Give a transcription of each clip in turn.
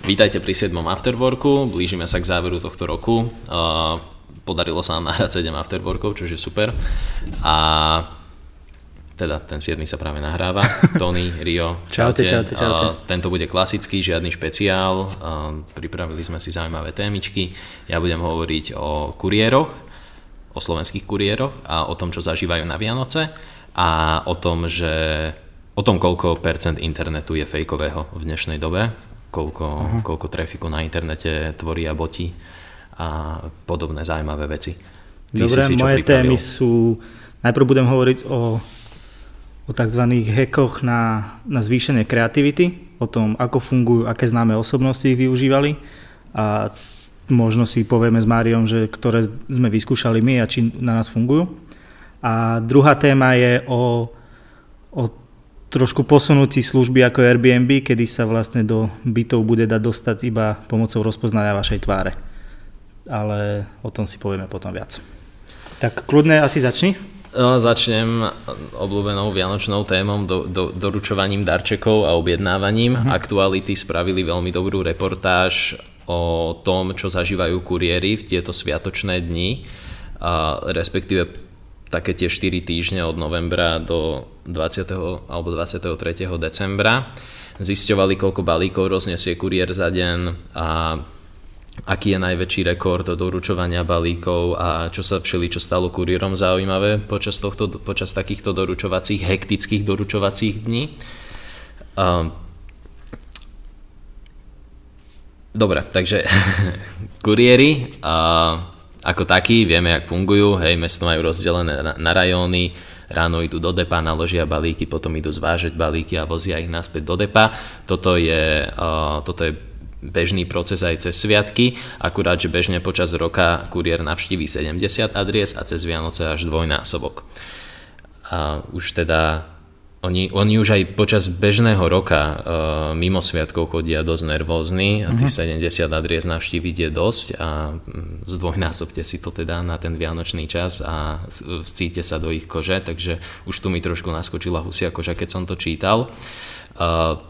Vítajte pri 7. Afterworku, blížime sa k záveru tohto roku. Podarilo sa nám nahrať 7 Afterworkov, čo je super. A teda ten 7 sa práve nahráva. Tony, Rio, čaute. čaute, čaute, čaute. Tento bude klasický, žiadny špeciál. Pripravili sme si zaujímavé témičky. Ja budem hovoriť o kuriéroch, o slovenských kuriéroch a o tom, čo zažívajú na Vianoce a o tom, že o tom, koľko percent internetu je fejkového v dnešnej dobe koľko, uh-huh. koľko trafiku na internete tvoria boti a podobné zaujímavé veci. Ty Dobre, si, moje pripravil? témy sú, najprv budem hovoriť o, o tzv. hackoch na, na zvýšenie kreativity, o tom, ako fungujú, aké známe osobnosti ich využívali a možno si povieme s Máriom, že ktoré sme vyskúšali my a či na nás fungujú. A druhá téma je o, o trošku posunutí služby ako Airbnb, kedy sa vlastne do bytov bude dať dostať iba pomocou rozpoznania vašej tváre. Ale o tom si povieme potom viac. Tak kľudne asi začni. No, začnem obľúbenou vianočnou témom, do, do, doručovaním darčekov a objednávaním. Uh-huh. Aktuality spravili veľmi dobrú reportáž o tom, čo zažívajú kuriéry v tieto sviatočné dni, a respektíve také tie 4 týždne od novembra do 20. alebo 23. decembra. Zisťovali, koľko balíkov roznesie kuriér za deň a aký je najväčší rekord doručovania balíkov a čo sa všeli, čo stalo kuriérom zaujímavé počas, tohto, počas takýchto doručovacích, hektických doručovacích dní. Dobre, takže kuriéry. A ako takí, vieme, jak fungujú, hej, mesto majú rozdelené na, na rajóny, ráno idú do depa, naložia balíky, potom idú zvážať balíky a vozia ich naspäť do depa. Toto je, uh, toto je bežný proces aj cez sviatky, akurát, že bežne počas roka kuriér navštíví 70 adries a cez Vianoce až dvojnásobok. A už teda oni, oni už aj počas bežného roka uh, mimo sviatkov chodia dosť nervózni a tých mm-hmm. 70 adries navštíviť je dosť a mm, zdvojnásobte si to teda na ten vianočný čas a vcíte sa do ich kože, takže už tu mi trošku naskočila husia koža, keď som to čítal. Uh,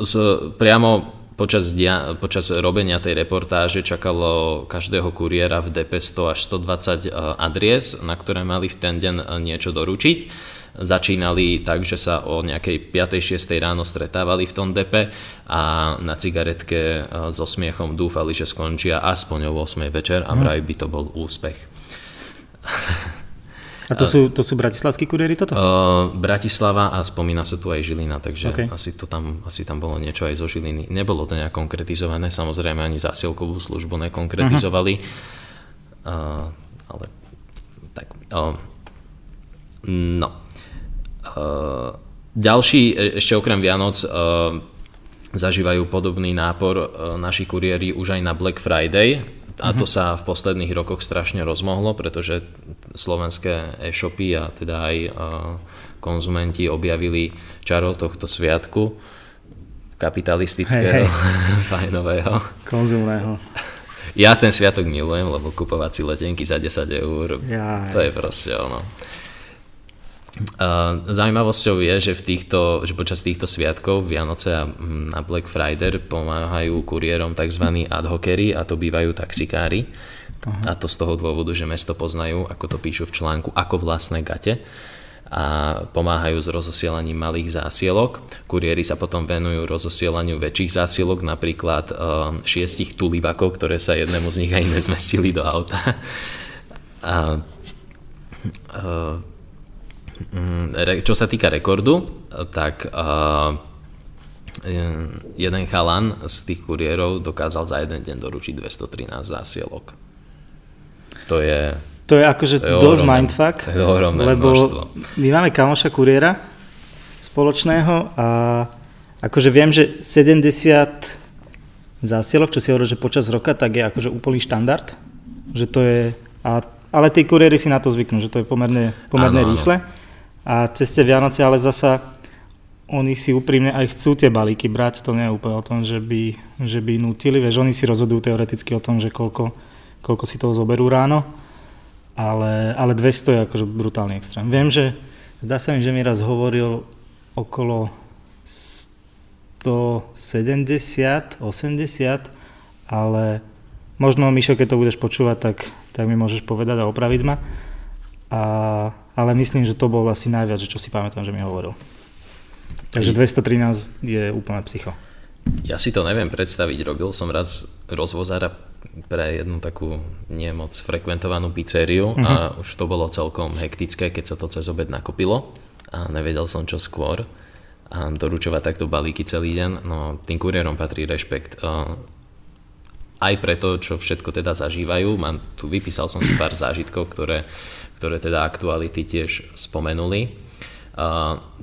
z, priamo počas, dia, počas robenia tej reportáže čakalo každého kuriéra v DP 100 až 120 adries, na ktoré mali v ten deň niečo doručiť začínali tak, že sa o nejakej 5-6 ráno stretávali v tom depe a na cigaretke e, so smiechom dúfali, že skončia aspoň o 8 večer a mhm. vraj by to bol úspech. A to sú, to sú bratislavskí kuriéri toto? Uh, Bratislava a spomína sa tu aj Žilina, takže okay. asi, to tam, asi tam bolo niečo aj zo Žiliny. Nebolo to nejak konkretizované, samozrejme ani zásielkovú službu nekonkretizovali, uh-huh. uh, ale tak. Uh, no, ďalší, e, ešte okrem Vianoc, eh, zažívajú podobný nápor eh, naši kuriéri už aj na Black Friday a to mhm. sa v posledných rokoch strašne rozmohlo, pretože slovenské e-shopy a teda aj konzumenti objavili čaro tohto sviatku kapitalistického, hej, hej. fajnového. Konzumného. Ja ten sviatok milujem, lebo kupovať si letenky za 10 eur, ja, to je proste ono. Zaujímavosťou je, že, v týchto, že počas týchto sviatkov Vianoce a hm, na Black Friday pomáhajú kuriérom tzv. adhokery a to bývajú taxikári. Aha. A to z toho dôvodu, že mesto poznajú, ako to píšu v článku, ako vlastné gate a pomáhajú s rozosielaním malých zásielok. Kuriéri sa potom venujú rozosielaniu väčších zásielok, napríklad um, šiestich tulivakov, ktoré sa jednému z nich aj nezmestili do auta. A, uh, Mm, čo sa týka rekordu, tak jeden chalan z tých kuriérov dokázal za jeden deň doručiť 213 zásielok. To je... To je akože to je dosť ohromné, mindfuck, to je ohromné lebo množstvo. my máme kamoša kuriéra spoločného a akože viem, že 70 zásielok, čo si hovorí, že počas roka, tak je akože úplný štandard, že to je, a, ale tí kuriéri si na to zvyknú, že to je pomerne, pomerne áno, rýchle. Áno a cez tie Vianoce, ale zasa oni si úprimne aj chcú tie balíky brať, to nie je úplne o tom, že by, že by nutili, vieš, oni si rozhodujú teoreticky o tom, že koľko, koľko si toho zoberú ráno, ale, ale 200 je akože brutálny extrém. Viem, že zdá sa mi, že mi raz hovoril okolo 170, 80, ale možno Mišo, keď to budeš počúvať, tak, tak mi môžeš povedať a opraviť ma. A, ale myslím, že to bol asi najviac, čo si pamätám, že mi hovoril. Takže 213 je úplne psycho. Ja si to neviem predstaviť. Robil som raz rozvozára pre jednu takú nemoc frekventovanú pizzériu uh-huh. a mhm. už to bolo celkom hektické, keď sa to cez obed nakopilo a nevedel som čo skôr a doručovať takto balíky celý deň. No tým kuriérom patrí rešpekt. Aj preto, čo všetko teda zažívajú. Mám, tu vypísal som si pár zážitkov, ktoré, ktoré teda aktuality tiež spomenuli.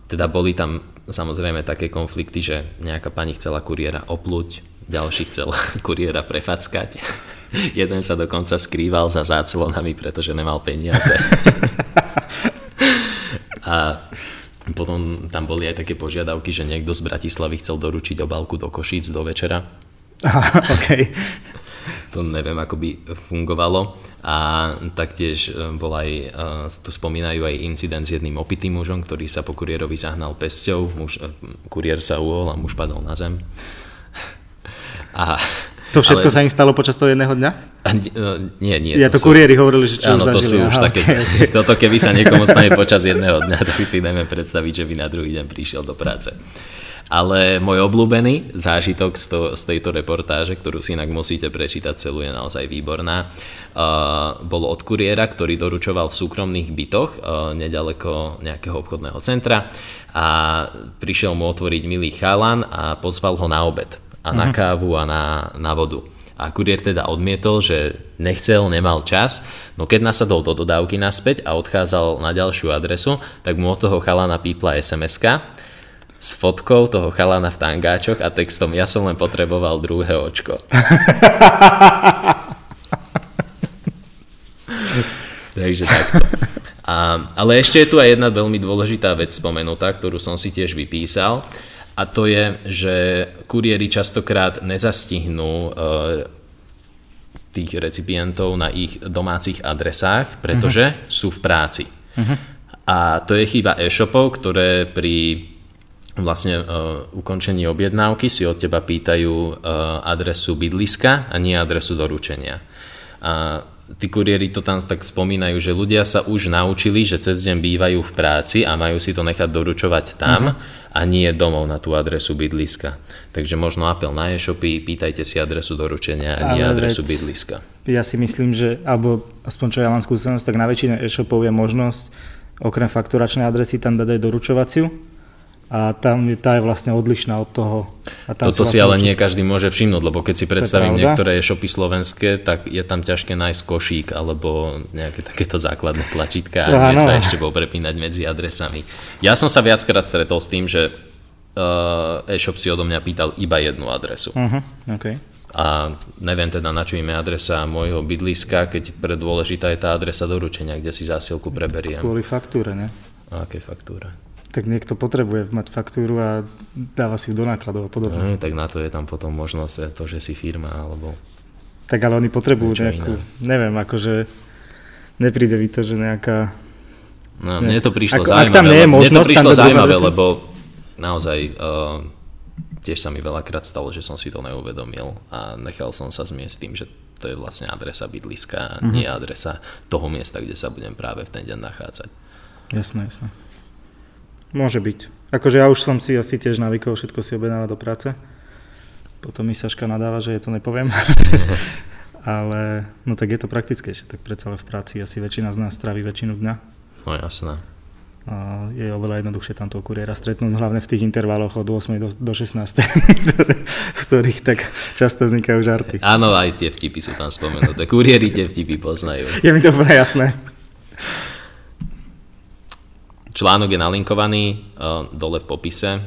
Teda boli tam samozrejme také konflikty, že nejaká pani chcela kuriéra opluť, ďalší chcel kuriéra prefackať. Jeden sa dokonca skrýval za záclonami, pretože nemal peniaze. A potom tam boli aj také požiadavky, že niekto z Bratislavy chcel doručiť obálku do Košíc do večera. Aha, okay. To neviem, ako by fungovalo. A taktiež e, bol aj, e, tu spomínajú aj incident s jedným opitým mužom, ktorý sa po kuriérovi zahnal pesťou. Muž, e, kuriér sa uhol a muž padol na zem. A, to všetko ale... sa im stalo počas toho jedného dňa? Nie, nie. Ja to, to sú... kuriéri hovorili, že čo Áno, to sú už Aha, také... Okay. Toto keby sa niekomu stane počas jedného dňa, tak si ideme predstaviť, že by na druhý deň prišiel do práce. Ale môj obľúbený zážitok z, to, z tejto reportáže, ktorú si inak musíte prečítať celú, je naozaj výborná, uh, bol od kuriéra, ktorý doručoval v súkromných bytoch uh, nedaleko nejakého obchodného centra a prišiel mu otvoriť milý chalan a pozval ho na obed a na mhm. kávu a na, na vodu. A kuriér teda odmietol, že nechcel, nemal čas, no keď nasadol do dodávky naspäť a odchádzal na ďalšiu adresu, tak mu od toho chalana pípla SMS-ka s fotkou toho chalana v tangáčoch a textom ja som len potreboval druhé očko. Takže takto. A, ale ešte je tu aj jedna veľmi dôležitá vec spomenutá, ktorú som si tiež vypísal a to je, že kuriéri častokrát nezastihnú e, tých recipientov na ich domácich adresách, pretože uh-huh. sú v práci. Uh-huh. A to je chyba e-shopov, ktoré pri vlastne uh, ukončení objednávky si od teba pýtajú uh, adresu bydliska a nie adresu doručenia. A tí kuriéri to tam tak spomínajú, že ľudia sa už naučili, že cez deň bývajú v práci a majú si to nechať doručovať tam uh-huh. a nie domov na tú adresu bydliska. Takže možno apel na e-shopy, pýtajte si adresu doručenia a nie adresu bydliska. Ja si myslím, že, alebo aspoň čo ja mám skúsenosť, tak na väčšine e-shopov je možnosť okrem fakturačnej adresy tam dať aj doručovaciu a tam je, tá je vlastne odlišná od toho. A tam Toto si vlastne ale nie každý môže všimnúť, lebo keď si predstavím niektoré shopy slovenské, tak je tam ťažké nájsť košík alebo nejaké takéto základné tlačítka a nie sa ešte bol prepínať medzi adresami. Ja som sa viackrát stretol s tým, že uh, e-shop si odo mňa pýtal iba jednu adresu. Uh-huh, okay. A neviem teda, na čo im je adresa môjho bydliska, keď pre dôležitá je tá adresa doručenia, kde si zásielku preberiem. Kvôli faktúre, ne? A aké faktúre? Tak niekto potrebuje mať faktúru a dáva si ju do nákladov a podobne. No, tak na to je tam potom možnosť to, že si firma alebo... Tak ale oni potrebujú nejakú, iné. neviem, akože nepríde vy to, že nejaká... No, mne to prišlo ak, zaujímavé, ak tam nie je možnosť, mne to prišlo zaujímavé, lebo naozaj uh, tiež sa mi veľakrát stalo, že som si to neuvedomil a nechal som sa zmiesť tým, že to je vlastne adresa bydliska, mm-hmm. nie adresa toho miesta, kde sa budem práve v ten deň nachádzať. Jasné, jasné. Môže byť. Akože ja už som si asi tiež navykol všetko si objednávať do práce. Potom mi Saška nadáva, že je to nepoviem. Ale no tak je to praktickejšie, tak predsa v práci asi väčšina z nás strávi väčšinu dňa. No jasné. A je oveľa jednoduchšie tam toho kuriéra stretnúť, hlavne v tých intervaloch od 8 do, do 16, z ktorých tak často vznikajú žarty. Áno, aj tie vtipy sú tam spomenuté. Kuriéri tie vtipy poznajú. Je mi to úplne jasné. Článok je nalinkovaný uh, dole v popise.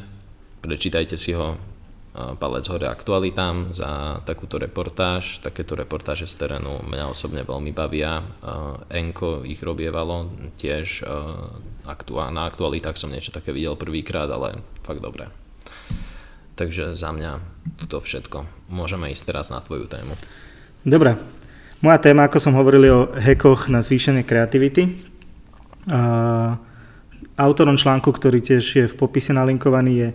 Prečítajte si ho uh, palec hore aktualitám za takúto reportáž. Takéto reportáže z terénu mňa osobne veľmi bavia. Uh, Enko ich robievalo tiež. Na aktualitách som niečo také videl prvýkrát, ale fakt dobré. Takže za mňa toto všetko. Môžeme ísť teraz na tvoju tému. Dobre. Moja téma, ako som hovoril o hekoch na zvýšenie kreativity. Uh, Autorom článku, ktorý tiež je v popise nalinkovaný, je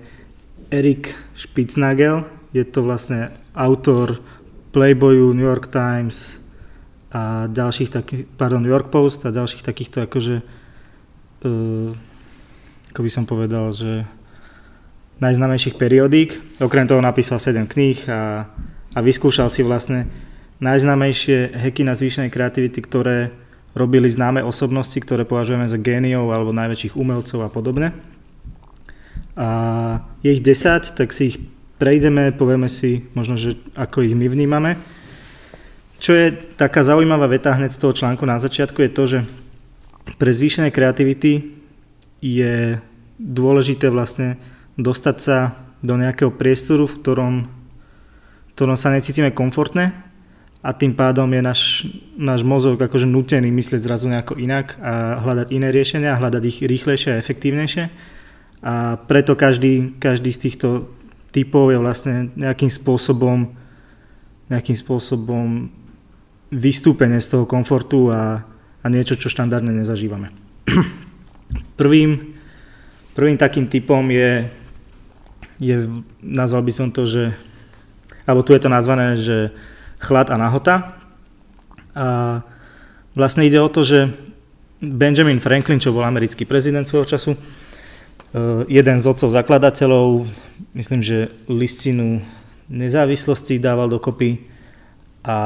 Erik Spitznagel, je to vlastne autor Playboyu, New York Times a ďalších takých, pardon, New York Post a ďalších takýchto akože, uh, ako by som povedal, že najznamejších periodík. Okrem toho napísal 7 kníh a, a vyskúšal si vlastne najznamejšie heky na zvýšenej kreativity, ktoré robili známe osobnosti, ktoré považujeme za géniov alebo najväčších umelcov a podobne. A je ich 10, tak si ich prejdeme, povieme si možno, že ako ich my vnímame. Čo je taká zaujímavá veta hneď z toho článku na začiatku je to, že pre zvýšené kreativity je dôležité vlastne dostať sa do nejakého priestoru, v ktorom, v ktorom sa necítime komfortne a tým pádom je náš, náš mozog akože nutený myslieť zrazu nejako inak a hľadať iné riešenia hľadať ich rýchlejšie a efektívnejšie. A preto každý, každý z týchto typov je vlastne nejakým spôsobom, nejakým spôsobom vystúpenie z toho komfortu a, a niečo, čo štandardne nezažívame. prvým, prvým takým typom je, je, nazval by som to, že, alebo tu je to nazvané, že chlad a nahota. A vlastne ide o to, že Benjamin Franklin, čo bol americký prezident svojho času, Eh, jeden z otcov zakladateľov, myslím, že listinu nezávislosti dával dokopy a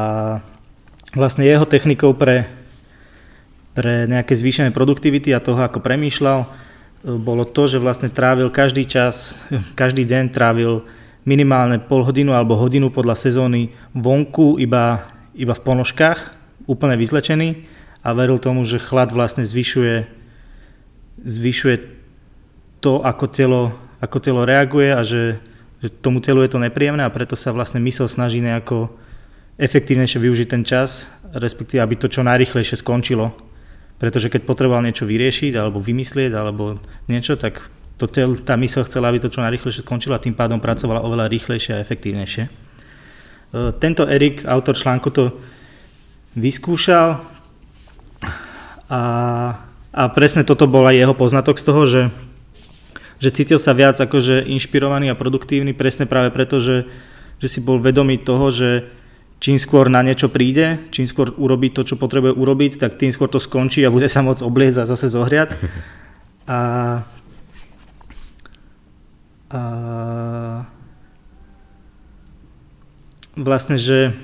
vlastne jeho technikou pre, pre nejaké zvýšené produktivity a toho, ako premýšľal, eh, bolo to, že vlastne trávil každý čas, každý deň trávil minimálne pol hodinu alebo hodinu podľa sezóny vonku iba, iba v ponožkách, úplne vyzlečený a veril tomu, že chlad vlastne zvyšuje, zvyšuje to, ako telo, ako telo reaguje a že, že tomu telu je to nepríjemné a preto sa vlastne mysel snaží nejako efektívnejšie využiť ten čas, respektíve aby to čo najrychlejšie skončilo. Pretože keď potreboval niečo vyriešiť alebo vymyslieť alebo niečo, tak to tel, tá mysel chcela, aby to čo najrychlejšie a tým pádom pracovala oveľa rýchlejšie a efektívnejšie. E, tento Erik, autor článku, to vyskúšal a, a presne toto bol aj jeho poznatok z toho, že že cítil sa viac akože inšpirovaný a produktívny presne práve preto, že, že si bol vedomý toho, že čím skôr na niečo príde, čím skôr urobí to, čo potrebuje urobiť, tak tým skôr to skončí a bude sa môcť obliecť a zase zohriať. A, a vlastne, že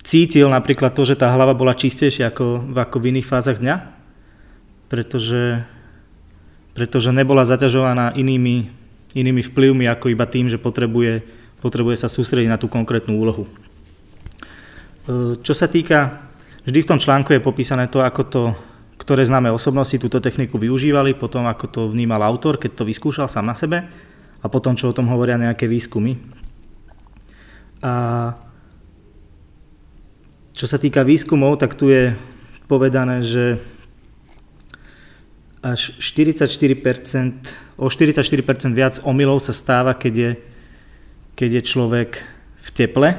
cítil napríklad to, že tá hlava bola čistejšia ako, ako v iných fázach dňa, pretože pretože nebola zaťažovaná inými, inými vplyvmi ako iba tým, že potrebuje, potrebuje sa sústrediť na tú konkrétnu úlohu. E, čo sa týka, vždy v tom článku je popísané to, ako to, ktoré známe osobnosti túto techniku využívali, potom ako to vnímal autor, keď to vyskúšal sám na sebe a potom, čo o tom hovoria nejaké výskumy. A čo sa týka výskumov, tak tu je povedané, že až 44%, o 44% viac omylov sa stáva, keď je, keď je človek v teple,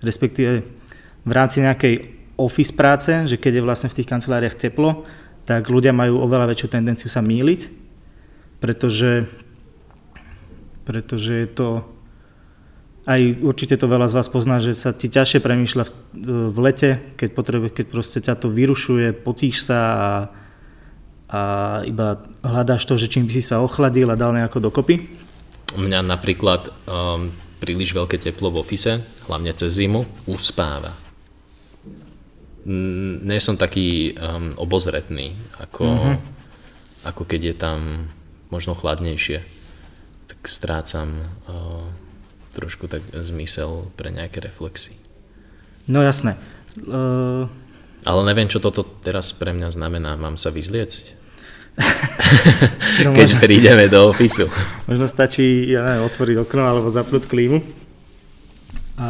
respektíve v rámci nejakej office práce, že keď je vlastne v tých kanceláriách teplo, tak ľudia majú oveľa väčšiu tendenciu sa míliť, pretože, pretože je to aj určite to veľa z vás pozná, že sa ti ťažšie premýšľa v, v lete, keď, potrebuje, keď proste ťa to vyrušuje, potíš sa a a iba hľadáš to, že čím by si sa ochladil a dal nejako dokopy? Mňa napríklad um, príliš veľké teplo v ofise, hlavne cez zimu, uspáva. Nie som taký um, obozretný, ako, mm-hmm. ako keď je tam možno chladnejšie. Tak strácam uh, trošku tak zmysel pre nejaké reflexy. No jasné. Uh... Ale neviem, čo toto teraz pre mňa znamená. Mám sa vyzliecť? no, keď možno, prídeme do ofisu. Možno stačí, ja neviem, otvoriť okno alebo zapnúť klímu. A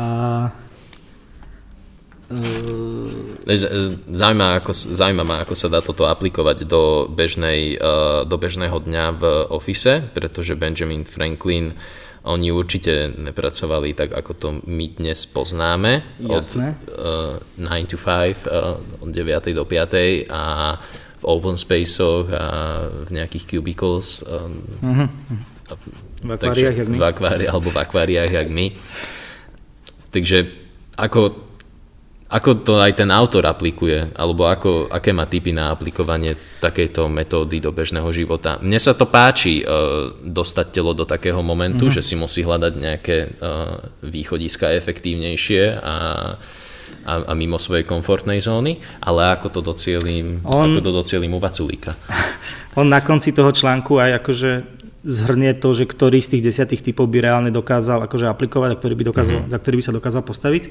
Zaujíma, ako, zaujíma ma, ako sa dá toto aplikovať do, bežnej, e, do bežného dňa v ofise, pretože Benjamin Franklin oni určite nepracovali tak, ako to my dnes poznáme. Jasné. Od uh, 9 to 5, uh, od 9 do 5 a v open spaceoch a v nejakých cubicles. Um, uh-huh. a V akváriách, my. V akvári, alebo v akváriách, jak my. Takže ako, ako to aj ten autor aplikuje, alebo ako, aké má typy na aplikovanie takejto metódy do bežného života. Mne sa to páči uh, dostať telo do takého momentu, mm-hmm. že si musí hľadať nejaké uh, východiska efektívnejšie a a, a mimo svojej komfortnej zóny, ale ako to docielím, on, ako to docielím u Vaculíka. On na konci toho článku aj akože zhrnie to, že ktorý z tých desiatých typov by reálne dokázal akože aplikovať a ktorý by dokázal, mm-hmm. za ktorý by sa dokázal postaviť.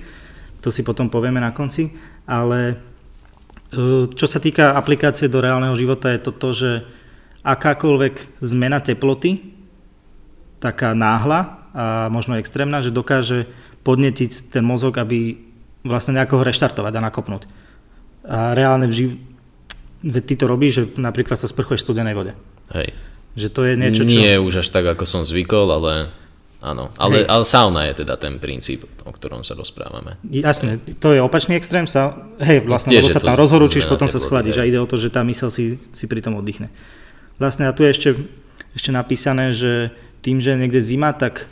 To si potom povieme na konci. Ale e, čo sa týka aplikácie do reálneho života je to to, že akákoľvek zmena teploty, taká náhla a možno extrémna, že dokáže podnetiť ten mozog, aby vlastne nejako ho reštartovať a nakopnúť. A reálne v živ... Ty to robíš, že napríklad sa sprchuješ v studenej vode. Hej. Že to je niečo, čo... Nie už až tak, ako som zvykol, ale áno. Ale, ale sauna je teda ten princíp, o ktorom sa rozprávame. Jasne, to je opačný extrém. Sa... Hej, vlastne, Tiež lebo sa tam rozhorúčiš, potom sa schladíš a ide o to, že tá mysel si, si pri tom oddychne. Vlastne a tu je ešte, ešte napísané, že tým, že je niekde zima, tak,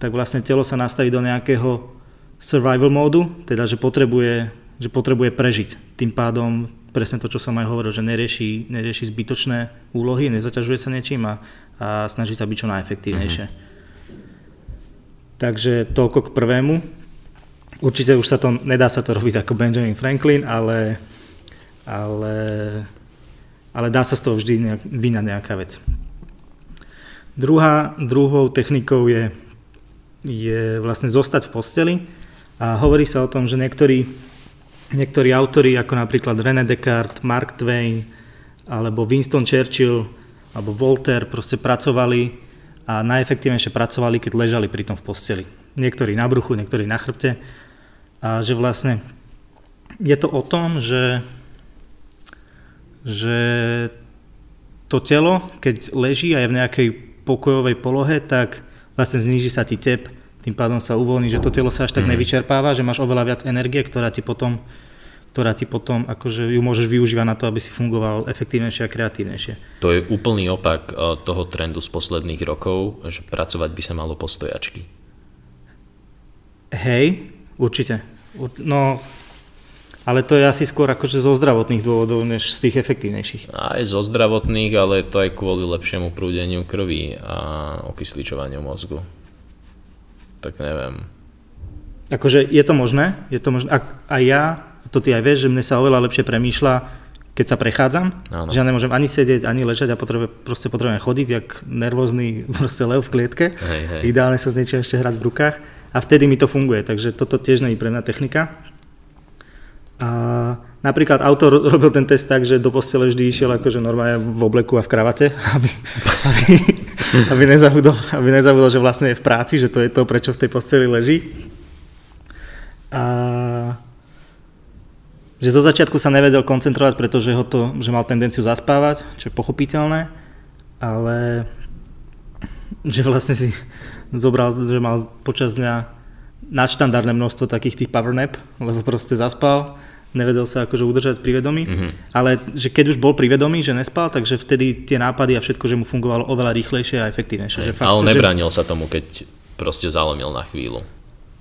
tak vlastne telo sa nastaví do nejakého survival módu, teda že potrebuje, že potrebuje prežiť. Tým pádom presne to, čo som aj hovoril, že nerieši, nerieši zbytočné úlohy, nezaťažuje sa niečím a, a snaží sa byť čo najefektívnejšie. Mm-hmm. Takže toľko k prvému. Určite už sa to, nedá sa to robiť ako Benjamin Franklin, ale, ale, ale dá sa z toho vždy nejak, vyňať nejaká vec. Druhá, druhou technikou je, je vlastne zostať v posteli a hovorí sa o tom, že niektorí, niektorí autori, ako napríklad René Descartes, Mark Twain, alebo Winston Churchill, alebo Voltaire, proste pracovali a najefektívnejšie pracovali, keď ležali pri tom v posteli. Niektorí na bruchu, niektorí na chrbte. A že vlastne je to o tom, že, že to telo, keď leží a je v nejakej pokojovej polohe, tak vlastne zníži sa ti tep tým pádom sa uvoľní, že to telo sa až tak mm. nevyčerpáva, že máš oveľa viac energie, ktorá ti potom ktorá ti potom, akože ju môžeš využívať na to, aby si fungoval efektívnejšie a kreatívnejšie. To je úplný opak eh, toho trendu z posledných rokov, že pracovať by sa malo po stojačky. Hej, určite. No, ale to je asi skôr akože zo zdravotných dôvodov, než z tých efektívnejších. Aj zo zdravotných, ale to aj kvôli lepšiemu prúdeniu krvi a okysličovaniu mozgu tak neviem. Akože je to možné, je to možné. A, a ja, to ty aj vieš, že mne sa oveľa lepšie premýšľa, keď sa prechádzam, Áno. že ja nemôžem ani sedieť, ani ležať a potrebujem, proste potrebujem chodiť, jak nervózny proste lev v klietke. Hej, hej. Ideálne sa s niečím ešte hrať v rukách a vtedy mi to funguje, takže toto tiež nie je pre mňa technika. A napríklad autor robil ten test tak, že do postele vždy išiel akože normálne v obleku a v kravate, aby, aby, aby, nezabudol, aby nezabudol, že vlastne je v práci, že to je to, prečo v tej posteli leží. A že zo začiatku sa nevedel koncentrovať, pretože ho to, že mal tendenciu zaspávať, čo je pochopiteľné, ale že vlastne si zobral, že mal počas dňa nadštandardné množstvo takých tých power nap, lebo proste zaspal nevedel sa akože udržať pri vedomí, mm-hmm. ale že keď už bol pri vedomí, že nespal, takže vtedy tie nápady a všetko, že mu fungovalo oveľa rýchlejšie a efektívnejšie. Že fakt, ale nebránil že... sa tomu, keď proste zalomil na chvíľu.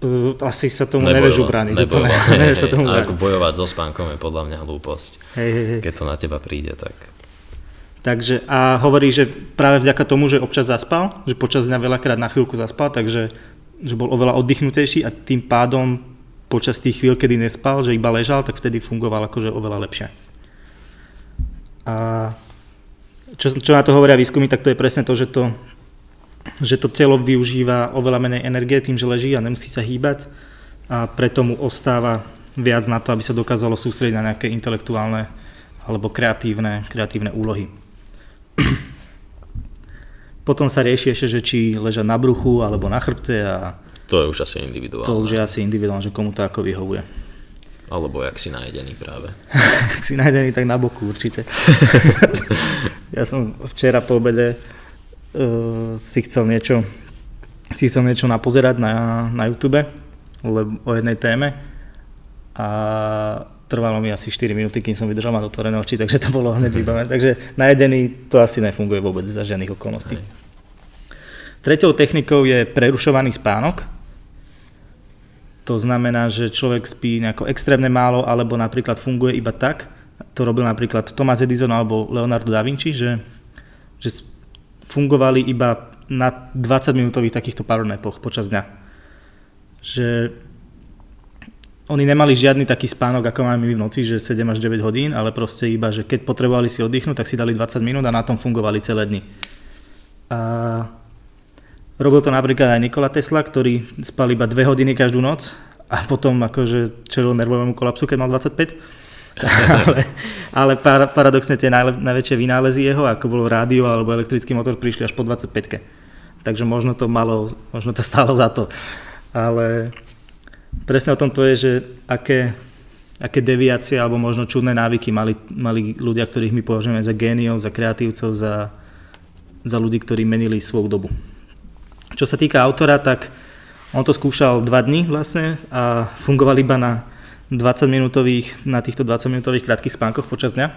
Uh, asi sa tomu nebojoval, nevežu brániť. Nebojoval, hej, hej, sa tomu ako bojovať so spánkom je podľa mňa hlúposť. Hej, hej, hej. Keď to na teba príde, tak... Takže a hovorí, že práve vďaka tomu, že občas zaspal, že počas dňa veľakrát na chvíľku zaspal, takže že bol oveľa oddychnutejší a tým pádom počas tých chvíľ, kedy nespal, že iba ležal, tak vtedy fungoval akože oveľa lepšie. A čo, čo na to hovoria výskumy, tak to je presne to, že to, že to telo využíva oveľa menej energie tým, že leží a nemusí sa hýbať a preto mu ostáva viac na to, aby sa dokázalo sústrediť na nejaké intelektuálne alebo kreatívne, kreatívne úlohy. Potom sa rieši ešte, že či leža na bruchu alebo na chrbte a to je už asi individuálne. To už je asi individuálne, že komu to ako vyhovuje. Alebo jak si najedený práve. ak si najedený, tak na boku určite. ja som včera po obede si chcel niečo si chcel niečo napozerať na, na YouTube lebo, o jednej téme a trvalo mi asi 4 minúty, kým som vydržal mať otvorené oči, takže to bolo hneď vybavené. Takže najedený to asi nefunguje vôbec za žiadnych okolností. Tretou technikou je prerušovaný spánok. To znamená, že človek spí nejako extrémne málo alebo napríklad funguje iba tak, to robil napríklad Thomas Edison alebo Leonardo da Vinci, že, že fungovali iba na 20 minútových takýchto powernapoch počas dňa. Že oni nemali žiadny taký spánok, ako máme my v noci, že 7 až 9 hodín, ale proste iba, že keď potrebovali si oddychnúť, tak si dali 20 minút a na tom fungovali celé dny. A robil to napríklad aj Nikola Tesla, ktorý spal iba 2 hodiny každú noc a potom akože čelil nervovému kolapsu, keď mal 25. ale, ale par, paradoxne tie najle, najväčšie vynálezy jeho, ako bolo rádio alebo elektrický motor, prišli až po 25. Takže možno to malo, možno to stálo za to. Ale presne o tom to je, že aké, aké deviácie alebo možno čudné návyky mali, mali ľudia, ktorých my považujeme za géniov, za kreatívcov, za, za ľudí, ktorí menili svoju dobu. Čo sa týka autora, tak on to skúšal dva dny vlastne a fungoval iba na 20 minútových, na týchto 20 minútových krátkých spánkoch počas dňa.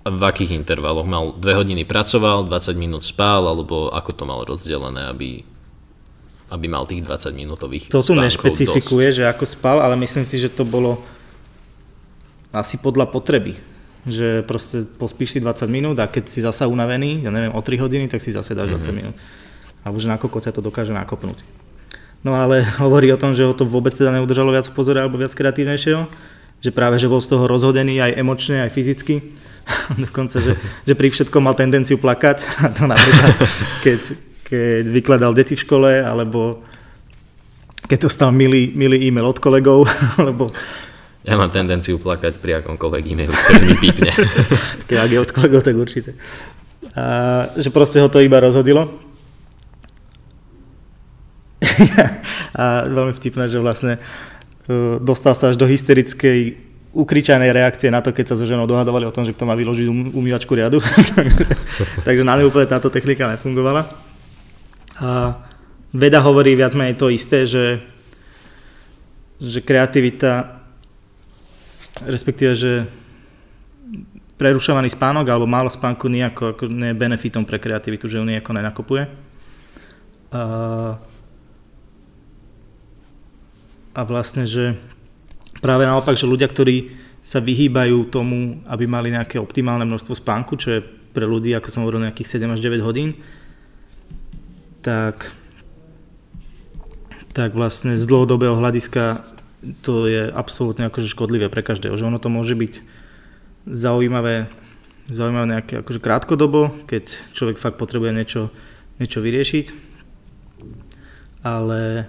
A v akých intervaloch? Mal 2 hodiny pracoval, 20 minút spál, alebo ako to mal rozdelené, aby aby mal tých 20 minútových To tu nešpecifikuje, dosť. že ako spal, ale myslím si, že to bolo asi podľa potreby. Že proste pospíš si 20 minút a keď si zasa unavený, ja neviem, o 3 hodiny, tak si zase dáš mm-hmm. 20 minút. Alebo že na sa to dokáže nakopnúť. No ale hovorí o tom, že ho to vôbec teda neudržalo viac v pozore alebo viac kreatívnejšieho. Že práve, že bol z toho rozhodený aj emočne, aj fyzicky. Dokonca, že, že pri všetkom mal tendenciu plakať. A to napríklad, keď, keď vykladal deti v škole, alebo keď dostal milý, milý e-mail od kolegov, alebo ja mám tendenciu plakať pri akomkoľvek e-mailu, ktorý mi pípne. Keď ak je od kolegov, tak určite. A, že proste ho to iba rozhodilo. a veľmi vtipné, že vlastne e, dostal sa až do hysterickej ukričanej reakcie na to, keď sa so ženou dohadovali o tom, že kto má vyložiť um, umývačku riadu. Takže na neúplne táto technika nefungovala. A veda hovorí viac menej to isté, že, že kreativita, respektíve, že prerušovaný spánok alebo málo spánku nejako ako nie je benefitom pre kreativitu, že ju nejako nenakopuje. A, a vlastne, že práve naopak, že ľudia, ktorí sa vyhýbajú tomu, aby mali nejaké optimálne množstvo spánku, čo je pre ľudí, ako som hovoril, nejakých 7 až 9 hodín, tak, tak vlastne z dlhodobého hľadiska to je absolútne akože škodlivé pre každého, že ono to môže byť zaujímavé, zaujímavé nejaké akože krátkodobo, keď človek fakt potrebuje niečo, niečo vyriešiť, ale,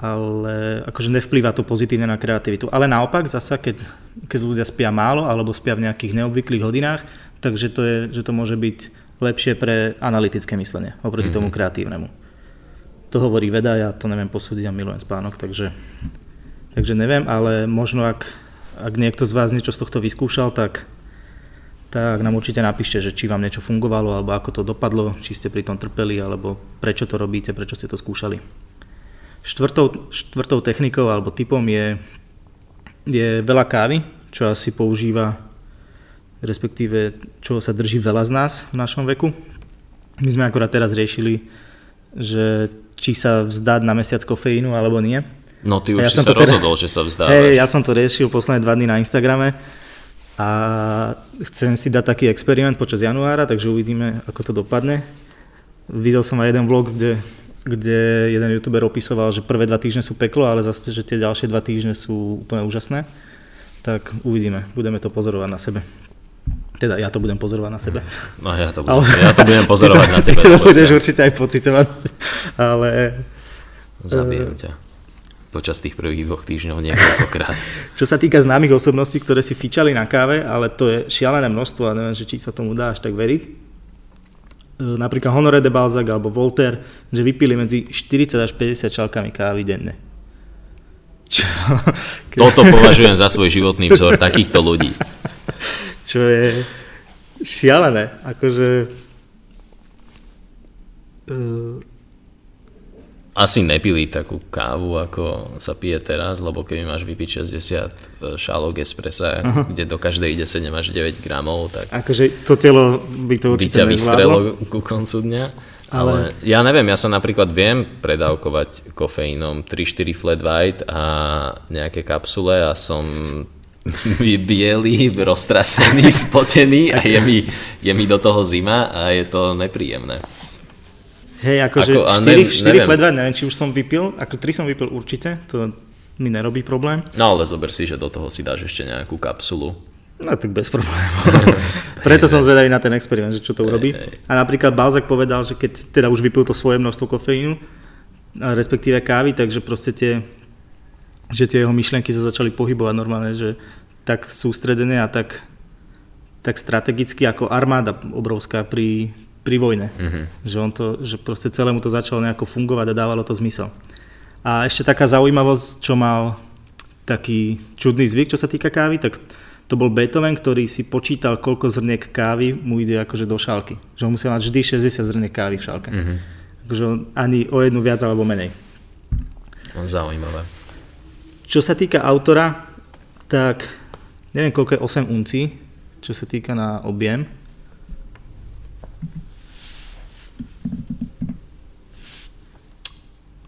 ale akože nevplýva to pozitívne na kreativitu. Ale naopak zasa, keď, keď ľudia spia málo alebo spia v nejakých neobvyklých hodinách, takže to, je, že to môže byť lepšie pre analytické myslenie oproti mm-hmm. tomu kreatívnemu. To hovorí veda, ja to neviem posúdiť a milujem spánok, takže, takže neviem, ale možno ak, ak niekto z vás niečo z tohto vyskúšal, tak, tak nám určite napíšte, že či vám niečo fungovalo, alebo ako to dopadlo, či ste pri tom trpeli, alebo prečo to robíte, prečo ste to skúšali. Štvrtou, štvrtou technikou alebo typom je, je veľa kávy, čo asi používa respektíve čo sa drží veľa z nás v našom veku. My sme akorát teraz riešili, že či sa vzdať na mesiac kofeínu alebo nie. No ty už ja si sa rozhodol, teda, že sa vzdávaš. Hej, ja som to riešil posledné dva dny na Instagrame a chcem si dať taký experiment počas januára, takže uvidíme, ako to dopadne. Videl som aj jeden vlog, kde, kde jeden youtuber opisoval, že prvé dva týždne sú peklo, ale zase, že tie ďalšie dva týždne sú úplne úžasné. Tak uvidíme, budeme to pozorovať na sebe. Teda ja to budem pozorovať na sebe. No ja to budem, ale, ja to budem pozorovať to, na tebe. To budeš určite aj pocitovať, ale... Zabijem ťa počas tých prvých dvoch týždňov niekoľkokrát. Čo sa týka známych osobností, ktoré si fičali na káve, ale to je šialené množstvo a neviem, že či sa tomu dá až tak veriť. E, napríklad Honoré de Balzac alebo Voltaire, že vypili medzi 40 až 50 čalkami kávy denne. Čo? Toto považujem za svoj životný vzor takýchto ľudí čo je šialené. Akože... Uh... Asi nepili takú kávu, ako sa pije teraz, lebo keby máš vypiť 60 e, šálok espressa, uh-huh. kde do každej ide 7 až 9 gramov, tak... Akože to telo by to určite by ťa vystrelo ku koncu dňa. Ale... ale ja neviem, ja sa napríklad viem predávkovať kofeínom 3-4 flat white a nejaké kapsule a som bielý, roztrasený, spotený a je mi, je mi do toho zima a je to nepríjemné. Hej, akože Ako, 4, ne, 4 flat white, neviem, či už som vypil, ako 3 som vypil určite, to mi nerobí problém. No ale zober si, že do toho si dáš ešte nejakú kapsulu No tak bez problémov. Preto som zvedavý na ten experiment, že čo to urobí. A napríklad Balzak povedal, že keď teda už vypil to svoje množstvo kofeínu, respektíve kávy, takže proste tie, že tie jeho myšlienky sa začali pohybovať normálne, že tak sústredené a tak, tak strategicky ako armáda obrovská pri, pri vojne. Mm-hmm. Že, on to, že proste celému to začalo nejako fungovať a dávalo to zmysel. A ešte taká zaujímavosť, čo mal taký čudný zvyk, čo sa týka kávy, tak to bol Beethoven, ktorý si počítal, koľko zrniek kávy mu ide akože do šálky. Že on musel mať vždy 60 zrniek kávy v šálke. Mm-hmm. Akože ani o jednu viac alebo menej. Zaujímavé. Čo sa týka autora, tak neviem koľko je 8 uncí, čo sa týka na objem.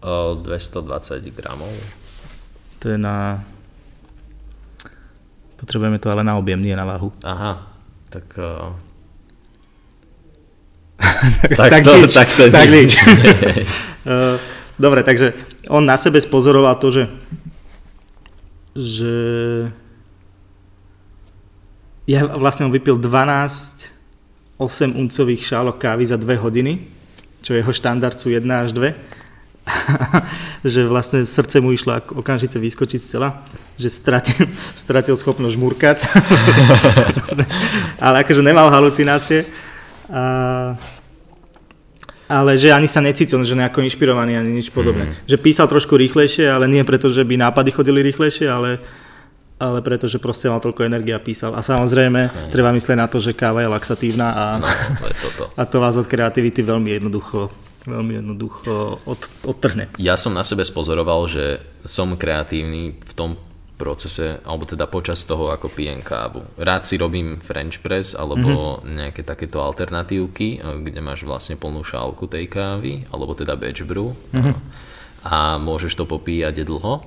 220 gramov. To je na Potrebujeme to ale na objem, nie na váhu. Aha, tak... Uh... tak, tak, to, nič, tak to tak nič. uh, dobre, takže on na sebe spozoroval to, že že ja vlastne on vypil 12 8 uncových šálok kávy za 2 hodiny, čo jeho štandard sú 1 až 2 že vlastne srdce mu išlo okamžite vyskočiť z cela, že stratil, stratil schopnosť žmurkať, ale akože nemal halucinácie. A, ale že ani sa necítil, že nejako inšpirovaný ani nič podobné. Mm. Že písal trošku rýchlejšie, ale nie preto, že by nápady chodili rýchlejšie, ale, ale preto, že proste mal toľko energie a písal. A samozrejme, mm. treba myslieť na to, že káva je laxatívna a, no, to je toto. a to vás od kreativity veľmi jednoducho veľmi jednoducho od, odtrhne. Ja som na sebe spozoroval, že som kreatívny v tom procese, alebo teda počas toho, ako pijem kávu. Rád si robím French press alebo mm-hmm. nejaké takéto alternatívky, kde máš vlastne plnú šálku tej kávy, alebo teda batch brew mm-hmm. a môžeš to popíjať dlho.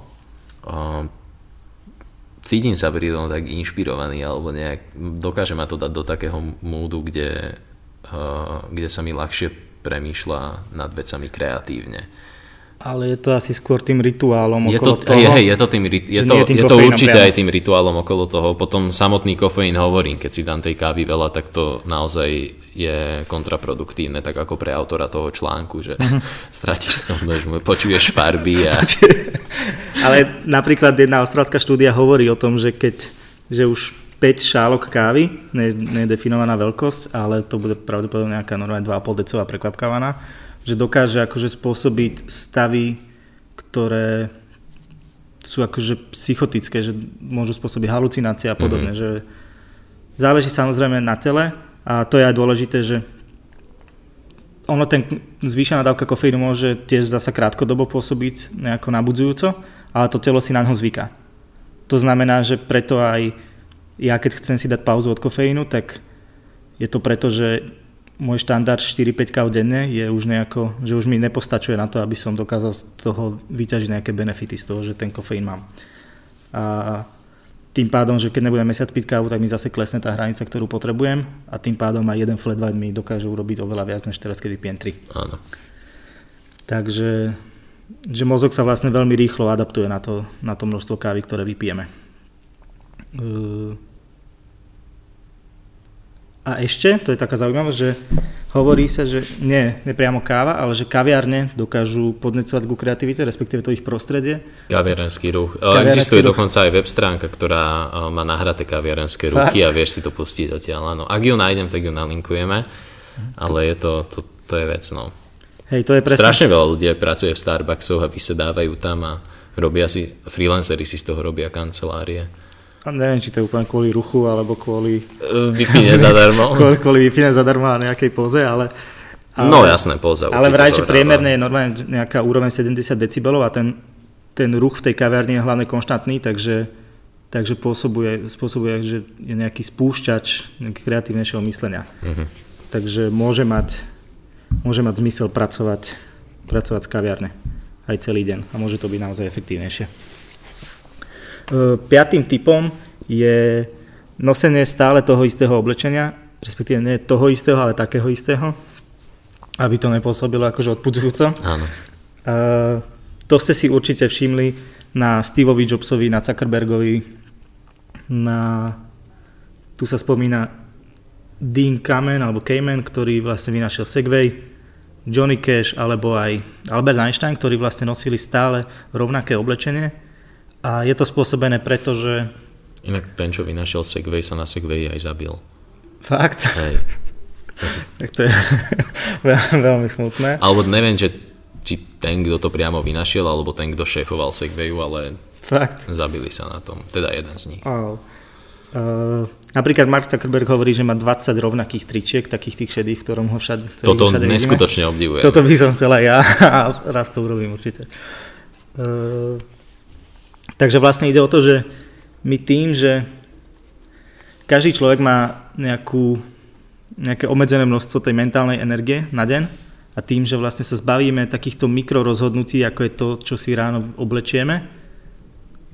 Cítim sa pri tom tak inšpirovaný, alebo nejak dokáže ma to dať do takého múdu, kde, kde sa mi ľahšie premýšľa nad vecami kreatívne. Ale je to asi skôr tým rituálom je okolo to, toho? Je, je to, tým, je to, tým je to určite priamo. aj tým rituálom okolo toho. Potom samotný kofeín hovorím, keď si dám tej kávy veľa, tak to naozaj je kontraproduktívne, tak ako pre autora toho článku, že uh-huh. stratíš schopnosť, počuješ farby. A... Ale napríklad jedna austrálska štúdia hovorí o tom, že keď že už 5 šálok kávy, ne, nedefinovaná veľkosť, ale to bude pravdepodobne nejaká normálne 2,5 decová prekvapkávaná, že dokáže akože spôsobiť stavy, ktoré sú akože psychotické, že môžu spôsobiť halucinácie a podobne, mm-hmm. že záleží samozrejme na tele a to je aj dôležité, že ono ten zvýšená dávka kofeínu môže tiež zasa krátkodobo pôsobiť nejako nabudzujúco, ale to telo si na ňo zvyká. To znamená, že preto aj ja keď chcem si dať pauzu od kofeínu, tak je to preto, že môj štandard 4-5 káv denne je už nejako, že už mi nepostačuje na to, aby som dokázal z toho vyťažiť nejaké benefity z toho, že ten kofeín mám. A tým pádom, že keď nebudem mesiac piť kávu, tak mi zase klesne tá hranica, ktorú potrebujem a tým pádom aj jeden flat white mi dokáže urobiť oveľa viac než teraz, keď pijem 3. Áno. Takže že mozog sa vlastne veľmi rýchlo adaptuje na to, na to množstvo kávy, ktoré vypijeme. A ešte, to je taká zaujímavosť, že hovorí sa, že nie, nepriamo káva, ale že kaviarne dokážu podnecovať ku kreativite, respektíve to ich prostredie. Kaviarenský ruch. Kaviarenský Existuje ruch. dokonca aj web stránka, ktorá má nahraté kaviarenské ruchy a vieš si to pustiť odtiaľ. Áno. Ak ju nájdem, tak ju nalinkujeme, ale je to, to, to je vec. No. Hej, to je presne... Strašne veľa ľudí pracuje v Starbucksoch a vysedávajú tam a robia si, freelancery si z toho robia kancelárie. Neviem, či to je úplne kvôli ruchu, alebo kvôli... Vypíne zadarmo. kvôli, kvôli vypíne zadarmo a nejakej poze, ale... ale no jasné, poza Ale vraj, že priemerne je normálne nejaká úroveň 70 decibelov a ten, ten ruch v tej kavárni je hlavne konštantný, takže, takže pôsobuje, spôsobuje, že je nejaký spúšťač nejaký kreatívnejšieho myslenia. Mm-hmm. Takže môže mať, môže mať zmysel pracovať, pracovať z kaviarne aj celý deň a môže to byť naozaj efektívnejšie. E, piatým typom je nosenie stále toho istého oblečenia, respektíve nie toho istého, ale takého istého, aby to nepôsobilo akože odpudzujúco. Áno. Uh, to ste si určite všimli na Steveovi Jobsovi, na Zuckerbergovi, na... Tu sa spomína Dean Kamen, alebo Kamen, ktorý vlastne vynašiel Segway, Johnny Cash, alebo aj Albert Einstein, ktorí vlastne nosili stále rovnaké oblečenie. A je to spôsobené preto, že... Inak ten, čo vynašiel Segway, sa na Segway aj zabil. Fakt? Hej. tak to je veľmi smutné. Alebo neviem, že, či ten, kto to priamo vynašiel, alebo ten, kto šéfoval Segwayu, ale Fakt? zabili sa na tom. Teda jeden z nich. Oh. Uh, napríklad Mark Zuckerberg hovorí, že má 20 rovnakých tričiek, takých tých šedých, v ktorom ho všade, Toto všade neskutočne obdivujem. Toto by som chcela ja a raz to urobím určite. Uh, takže vlastne ide o to, že my tým, že každý človek má nejakú nejaké obmedzené množstvo tej mentálnej energie na deň a tým, že vlastne sa zbavíme takýchto mikrorozhodnutí, ako je to, čo si ráno oblečieme,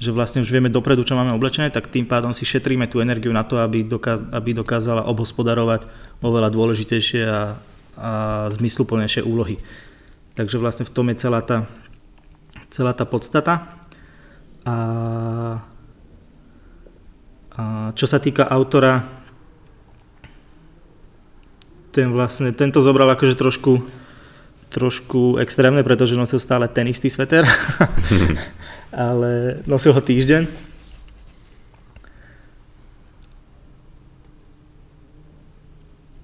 že vlastne už vieme dopredu, čo máme oblečené, tak tým pádom si šetríme tú energiu na to, aby, dokáz- aby dokázala obhospodarovať oveľa dôležitejšie a, a zmysluplnejšie úlohy. Takže vlastne v tom je celá tá, celá tá podstata. A, a čo sa týka autora ten vlastne, tento zobral akože trošku, trošku extrémne, pretože nosil stále ten istý sveter, ale nosil ho týždeň.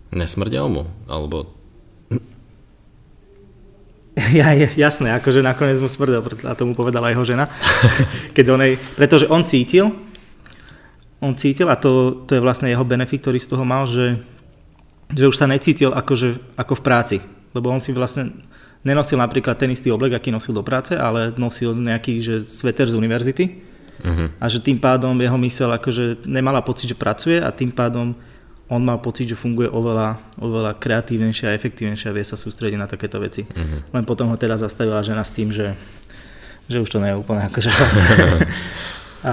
Nesmrdel mu? Alebo... Ja, jasné, akože nakoniec mu smrdel, a to mu povedala jeho žena. Keď onej, pretože on cítil, on cítil a to, to je vlastne jeho benefit, ktorý z toho mal, že že už sa necítil akože, ako v práci. Lebo on si vlastne nenosil napríklad ten istý oblek, aký nosil do práce, ale nosil nejaký že sveter z univerzity. Uh-huh. A že tým pádom jeho mysel akože nemala pocit, že pracuje a tým pádom on mal pocit, že funguje oveľa, oveľa kreatívnejšie a efektívnejšie a vie sa sústrediť na takéto veci. Uh-huh. Len potom ho teda zastavila žena s tým, že, že už to nie je úplne akože... a,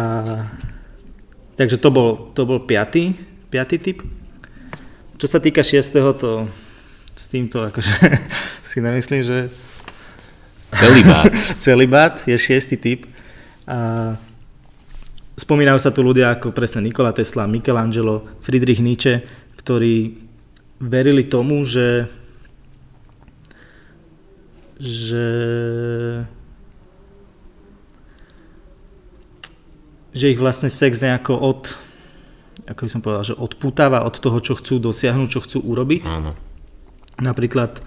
takže to bol, to bol piatý, piatý typ. Čo sa týka šiestého, to s týmto akože si nemyslím, že... Celibát. Celibát je šiestý typ. A spomínajú sa tu ľudia ako presne Nikola Tesla, Michelangelo, Friedrich Nietzsche, ktorí verili tomu, že že že ich vlastne sex nejako od ako by som povedal, že odputáva od toho, čo chcú dosiahnuť, čo chcú urobiť. Áno. Napríklad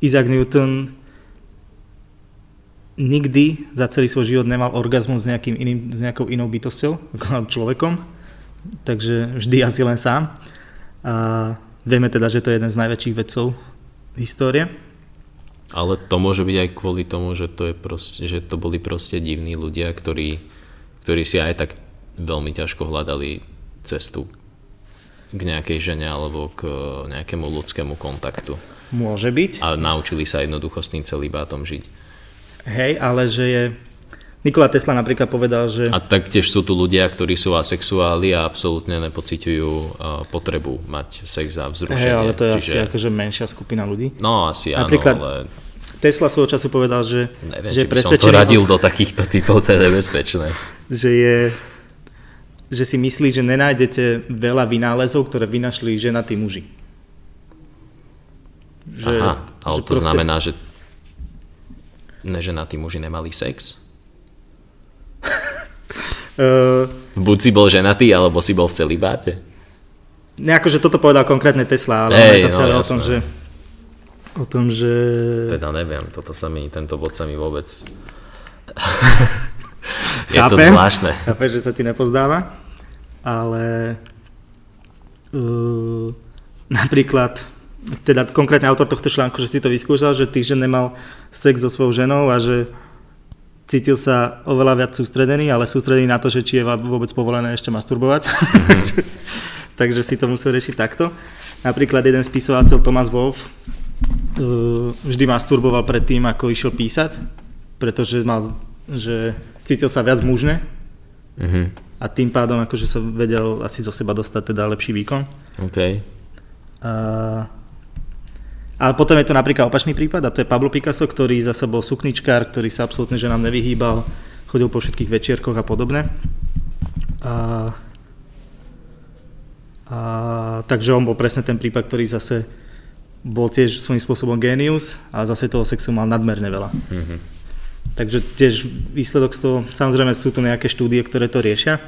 Isaac Newton nikdy za celý svoj život nemal orgazmus s, nejakým iným, s nejakou inou bytosťou, ako človekom, takže vždy asi len sám. A vieme teda, že to je jeden z najväčších vedcov histórie. Ale to môže byť aj kvôli tomu, že to, je proste, že to boli proste divní ľudia, ktorí, ktorí si aj tak veľmi ťažko hľadali cestu k nejakej žene alebo k nejakému ľudskému kontaktu. Môže byť. A naučili sa jednoducho s tým celibátom žiť. Hej, ale že je... Nikola Tesla napríklad povedal, že... A taktiež sú tu ľudia, ktorí sú asexuáli a absolútne nepociťujú potrebu mať sex a vzrušenie. Hej, ale to je Čiže... asi akože menšia skupina ľudí. No, asi napríklad, áno, ale... Tesla svojho času povedal, že... Neviem, že či by som to radil do takýchto typov, to je nebezpečné. Že je že si myslí, že nenájdete veľa vynálezov, ktoré vynašli ženatí muži. Že, Aha, ale že to proste... znamená, že neženatí muži nemali sex? uh... Buď si bol ženatý, alebo si bol v celibáte? Nejako, že toto povedal konkrétne Tesla, ale Ej, to no, celé no, o tom, že o tom, že... Teda neviem, toto sa mi, tento bod sa mi vôbec je chápem, to zvláštne. Chápem, že sa ti nepozdáva, ale uh, napríklad teda konkrétne autor tohto článku, že si to vyskúšal, že týždeň nemal sex so svojou ženou a že cítil sa oveľa viac sústredený, ale sústredený na to, že či je vôbec povolené ešte masturbovať. Mm-hmm. Takže si to musel riešiť takto. Napríklad jeden spisovateľ Thomas Wolf vždy masturboval pred tým, ako išiel písať, pretože mal, že cítil sa viac mužne uh-huh. a tým pádom akože sa vedel asi zo seba dostať teda lepší výkon. OK. A, ale potom je to napríklad opačný prípad a to je Pablo Picasso, ktorý zase bol sukničkár, ktorý sa absolútne že nám nevyhýbal, chodil po všetkých večierkoch a podobne. A, a, takže on bol presne ten prípad, ktorý zase bol tiež svojím spôsobom genius a zase toho sexu mal nadmerne veľa. Mm-hmm. Takže tiež výsledok z toho, samozrejme sú to nejaké štúdie, ktoré to riešia.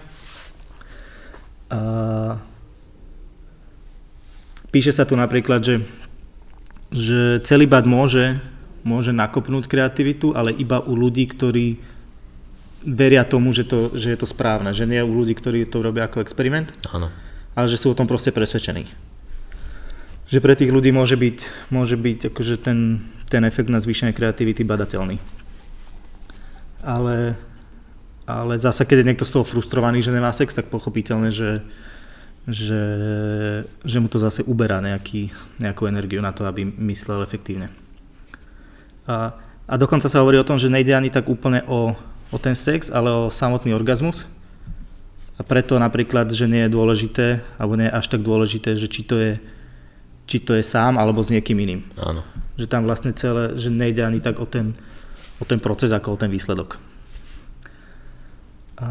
A, píše sa tu napríklad, že že celibát môže, môže nakopnúť kreativitu, ale iba u ľudí, ktorí veria tomu, že, to, že je to správne. Že nie u ľudí, ktorí to robia ako experiment, Áno. ale že sú o tom proste presvedčení. Že pre tých ľudí môže byť, môže byť akože ten, ten efekt na zvýšenie kreativity badateľný. Ale, ale zase, keď je niekto z toho frustrovaný, že nemá sex, tak pochopiteľne, že, že, že mu to zase uberá nejaký, nejakú energiu na to, aby myslel efektívne. A, a dokonca sa hovorí o tom, že nejde ani tak úplne o, o ten sex, ale o samotný orgazmus. A preto napríklad, že nie je dôležité, alebo nie je až tak dôležité, že či to je, či to je sám alebo s niekým iným. Áno. Že tam vlastne celé, že nejde ani tak o ten, o ten proces, ako o ten výsledok. A,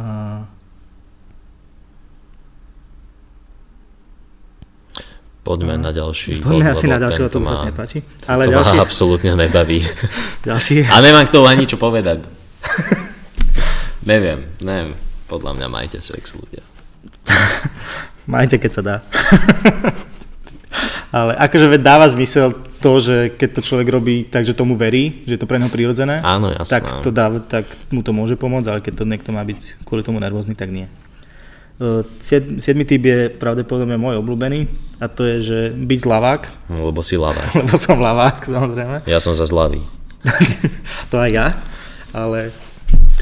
Poďme na ďalší Poďme bod, asi na ďalší, to ma, nepáči. Ale to ďalší... ma absolútne nebaví. ďalší... A nemám k tomu ani čo povedať. neviem, neviem. Podľa mňa majte sex ľudia. majte, keď sa dá. Ale akože dáva zmysel to, že keď to človek robí tak, že tomu verí, že je to pre neho prirodzené, Áno, tak, to dá, tak mu to môže pomôcť, ale keď to niekto má byť kvôli tomu nervózny, tak nie. Siedmy typ je pravdepodobne môj obľúbený a to je, že byť lavák. No, lebo si lavák. Lebo som lavák, samozrejme. Ja som za zlavý. to aj ja, ale,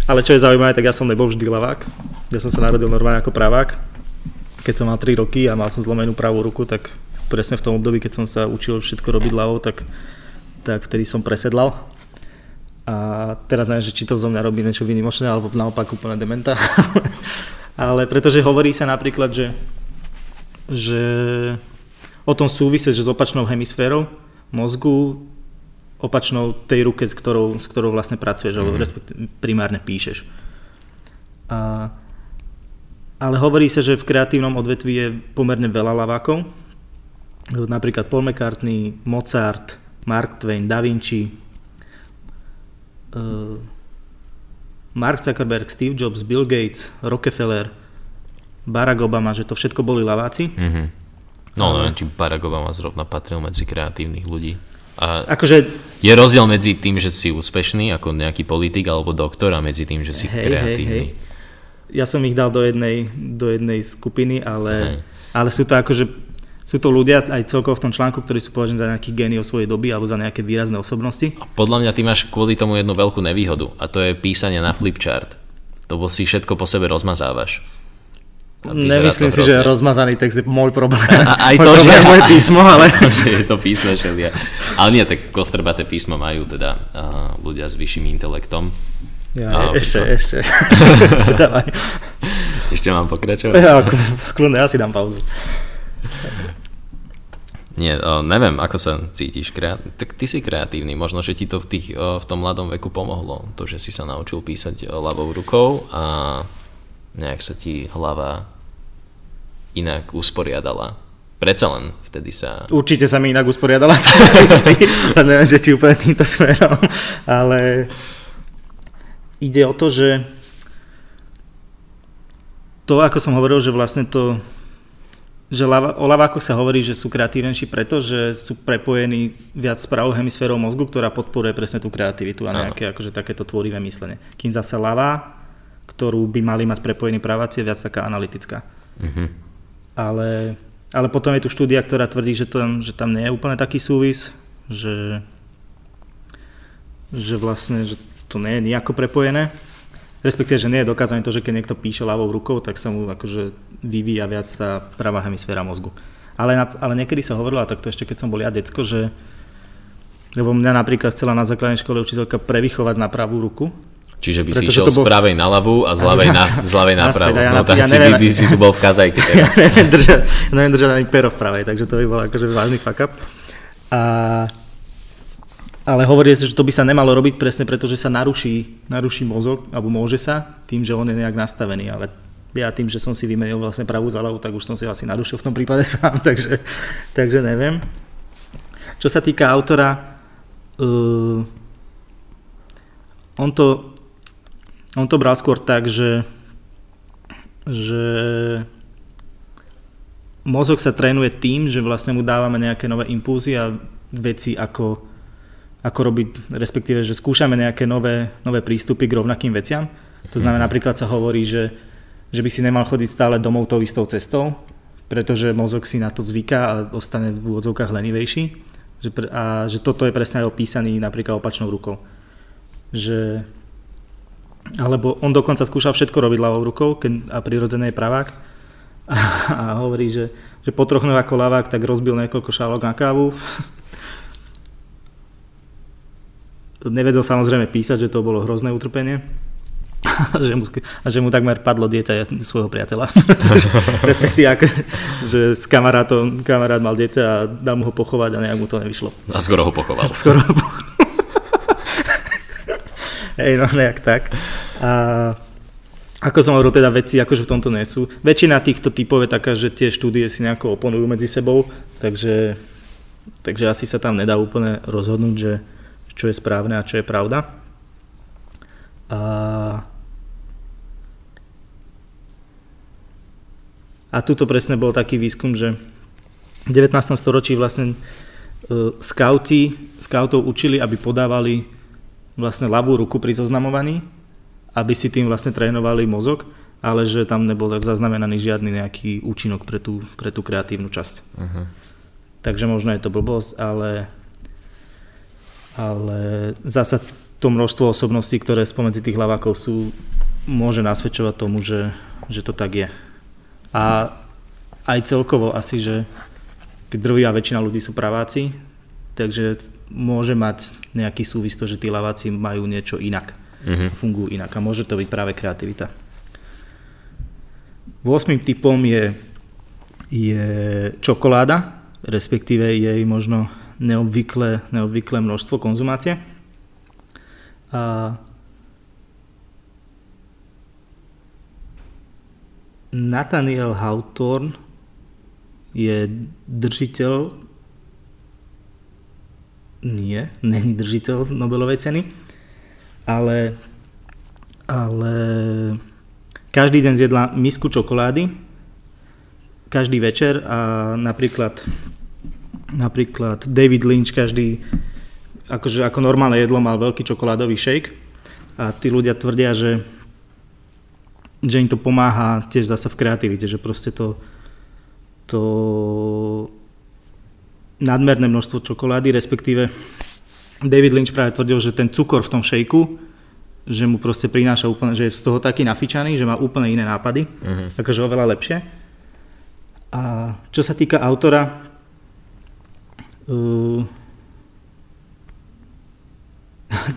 ale čo je zaujímavé, tak ja som nebol vždy lavák. Ja som sa narodil normálne ako pravák. Keď som mal 3 roky a mal som zlomenú pravú ruku, tak presne v tom období, keď som sa učil všetko robiť ľavou, tak, tak vtedy som presedlal. A teraz neviem, že či to zo mňa robí niečo výnimočné, alebo naopak úplne dementa. ale pretože hovorí sa napríklad, že, že o tom súvisí, že s opačnou hemisférou mozgu, opačnou tej ruke, s ktorou, s ktorou vlastne pracuješ, mm. alebo mhm. primárne píšeš. A, ale hovorí sa, že v kreatívnom odvetví je pomerne veľa lavákov. Napríklad Paul McCartney, Mozart, Mark Twain, Da Vinci, uh, Mark Zuckerberg, Steve Jobs, Bill Gates, Rockefeller, Barack Obama, že to všetko boli laváci. Mm-hmm. No, neviem, či Barack Obama zrovna patril medzi kreatívnych ľudí. A akože, je rozdiel medzi tým, že si úspešný ako nejaký politik alebo doktor a medzi tým, že si hej, kreatívny. Hej, hej. Ja som ich dal do jednej, do jednej skupiny, ale, ale sú to akože sú to ľudia aj celkovo v tom článku, ktorí sú považení za nejakých géniov svojej doby alebo za nejaké výrazné osobnosti. A podľa mňa ty máš kvôli tomu jednu veľkú nevýhodu a to je písanie na flipchart. To si všetko po sebe rozmazávaš. Nemyslím si, že rozmazaný text je môj problém. A, aj to, že je moje písmo, ale... to, že je to písmo šelia. Ale nie, tak kostrbaté písmo majú teda uh, ľudia s vyšším intelektom. Ja, uh, ešte, ešte. ešte, dávaj. ešte mám pokračovať? Ja, kľudne, ja si dám pauzu. Nie, o, neviem, ako sa cítiš. Kreat- tak ty si kreatívny, možno, že ti to v, tých, o, v tom mladom veku pomohlo. To, že si sa naučil písať ľavou rukou a nejak sa ti hlava inak usporiadala. Predsa len vtedy sa... Určite sa mi inak usporiadala, to sa si istý. neviem, že či úplne týmto smerom. Ale ide o to, že to, ako som hovoril, že vlastne to že lava, o lavákoch sa hovorí, že sú kreatívnejší preto, že sú prepojení viac s pravou hemisférou mozgu, ktorá podporuje presne tú kreativitu a nejaké akože takéto tvorivé myslenie. Kým zase lava, ktorú by mali mať prepojený právaci, je viac taká analytická. Mm-hmm. Ale, ale potom je tu štúdia, ktorá tvrdí, že, to, že tam nie je úplne taký súvis, že, že vlastne že to nie je nejako prepojené respektíve, že nie je dokázané to, že keď niekto píše ľavou rukou, tak sa mu akože vyvíja viac tá pravá hemisféra mozgu. Ale, ale niekedy sa hovorilo, a takto ešte keď som bol ja decko, že, lebo mňa napríklad chcela na základnej škole učiteľka prevychovať na pravú ruku. Čiže by si išiel bol... z pravej na ľavú a z ľavej na, z ľavej na pravú. Ja, no tak ja si, neviem, by, si tu bol v kazajke teraz. ja neviem držať, neviem držať ani pero v pravej, takže to by bol akože vážny fuck up. A, ale hovorí sa, že to by sa nemalo robiť presne preto, že sa naruší, naruší mozog, alebo môže sa, tým, že on je nejak nastavený, ale ja tým, že som si vymenil vlastne pravú za tak už som si asi narušil v tom prípade sám, takže, takže neviem. Čo sa týka autora, uh, on, to, on to bral skôr tak, že, že mozog sa trénuje tým, že vlastne mu dávame nejaké nové impulzy a veci ako, ako robiť, respektíve, že skúšame nejaké nové, nové prístupy k rovnakým veciam. To znamená, mhm. napríklad sa hovorí, že že by si nemal chodiť stále domov tou istou cestou, pretože mozog si na to zvyká a ostane v úvodzovkách lenivejší. Že a že toto je presne aj opísaný napríklad opačnou rukou. Že, alebo on dokonca skúšal všetko robiť ľavou rukou keď, a prirodzené je pravák a, a hovorí, že, že po troch ako ľavák tak rozbil niekoľko šálok na kávu. Nevedel samozrejme písať, že to bolo hrozné utrpenie a že mu, a že mu takmer padlo dieťa svojho priateľa. Respektíve, ako, že s kamarátom, kamarát mal dieťa a dal mu ho pochovať a nejak mu to nevyšlo. A skoro ho pochoval. Skoro ho pochoval. Hej, no nejak tak. A ako som hovoril, teda veci akože v tomto nie sú. Väčšina týchto typov je taká, že tie štúdie si nejako oponujú medzi sebou, takže, takže asi sa tam nedá úplne rozhodnúť, že čo je správne a čo je pravda. A A tuto presne bol taký výskum, že v 19. storočí vlastne uh, scouty, scoutov učili, aby podávali vlastne ľavú ruku pri zoznamovaní, aby si tým vlastne trénovali mozog, ale že tam nebol zaznamenaný žiadny nejaký účinok pre tú, pre tú kreatívnu časť. Uh-huh. Takže možno je to blbosť, ale, ale zasa to množstvo osobností, ktoré spomedzi tých hlavákov sú, môže nasvedčovať tomu, že, že to tak je. A aj celkovo asi, že drvivá väčšina ľudí sú praváci, takže môže mať nejaký súvis to, že tí laváci majú niečo inak. Uh-huh. Fungujú inak a môže to byť práve kreativita. 8. typom je, je čokoláda, respektíve jej možno neobvyklé, neobvyklé množstvo konzumácie. A Nathaniel Hawthorne je držiteľ nie, není držiteľ Nobelovej ceny, ale, ale každý deň zjedla misku čokolády, každý večer a napríklad, napríklad David Lynch každý, akože ako normálne jedlo mal veľký čokoládový shake a tí ľudia tvrdia, že že im to pomáha tiež zase v kreativite, že proste to, to nadmerné množstvo čokolády, respektíve David Lynch práve tvrdil, že ten cukor v tom šejku, že mu proste prináša úplne, že je z toho taký nafičaný, že má úplne iné nápady, uh-huh. takže oveľa lepšie. A čo sa týka autora,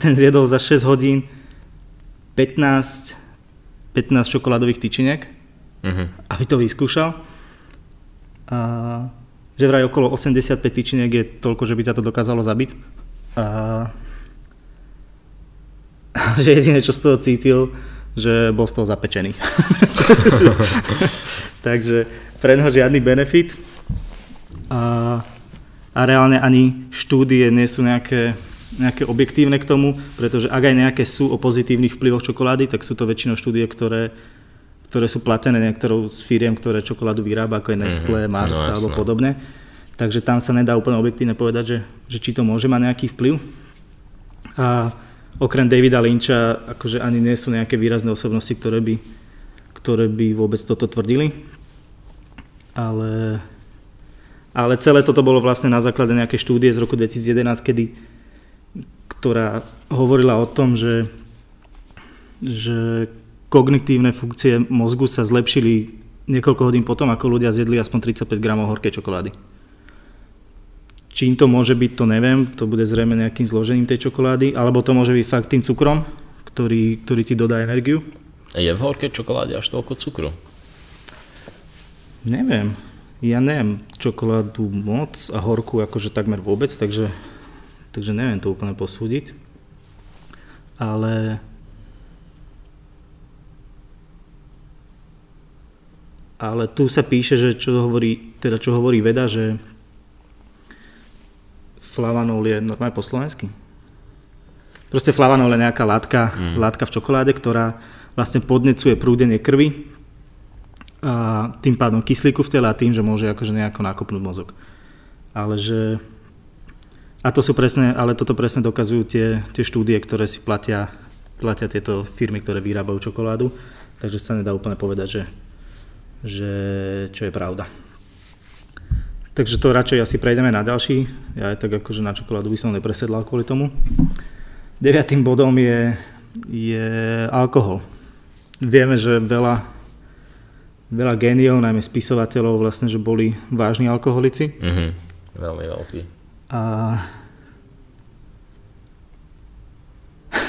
ten zjedol za 6 hodín 15 15 čokoládových tyčiniek, uh-huh. aby to vyskúšal. A že vraj okolo 85 tyčiniek je toľko, že by sa to dokázalo zabiť. A že jediné, čo z toho cítil, že bol z toho zapečený. Takže pre neho žiadny benefit. A, a reálne ani štúdie nie sú nejaké nejaké objektívne k tomu, pretože ak aj nejaké sú o pozitívnych vplyvoch čokolády, tak sú to väčšinou štúdie, ktoré, ktoré sú platené niektorou z firiem, ktoré čokoládu vyrába, ako je Nestlé, mm-hmm. Mars no, alebo podobne. Takže tam sa nedá úplne objektívne povedať, že, že či to môže mať nejaký vplyv. A okrem Davida Lynča akože ani nie sú nejaké výrazné osobnosti, ktoré by, ktoré by vôbec toto tvrdili. Ale, ale celé toto bolo vlastne na základe nejakej štúdie z roku 2011, kedy ktorá hovorila o tom, že, že kognitívne funkcie mozgu sa zlepšili niekoľko hodín potom, ako ľudia zjedli aspoň 35 gramov horkej čokolády. Čím to môže byť, to neviem, to bude zrejme nejakým zložením tej čokolády, alebo to môže byť fakt tým cukrom, ktorý, ktorý ti dodá energiu. Je v horkej čokoláde až toľko cukru? Neviem. Ja neviem čokoládu moc a horku akože takmer vôbec, takže, takže neviem to úplne posúdiť. Ale ale tu sa píše, že čo hovorí, teda čo hovorí veda, že flavanol je normálne po slovensky. Proste flavanol je nejaká látka, mm. látka v čokoláde, ktorá vlastne podnecuje prúdenie krvi a tým pádom kyslíku v tele a tým, že môže akože nejako nakopnúť mozog. Ale že... A to sú presne, ale toto presne dokazujú tie, tie štúdie, ktoré si platia, platia tieto firmy, ktoré vyrábajú čokoládu. Takže sa nedá úplne povedať, že že čo je pravda. Takže to radšej asi prejdeme na ďalší. Ja aj tak akože na čokoládu by som nepresedlal kvôli tomu. Deviatým bodom je, je alkohol. Vieme, že veľa, veľa géniov, najmä spisovateľov, vlastne, že boli vážni alkoholici. Mm-hmm. Veľmi veľký. A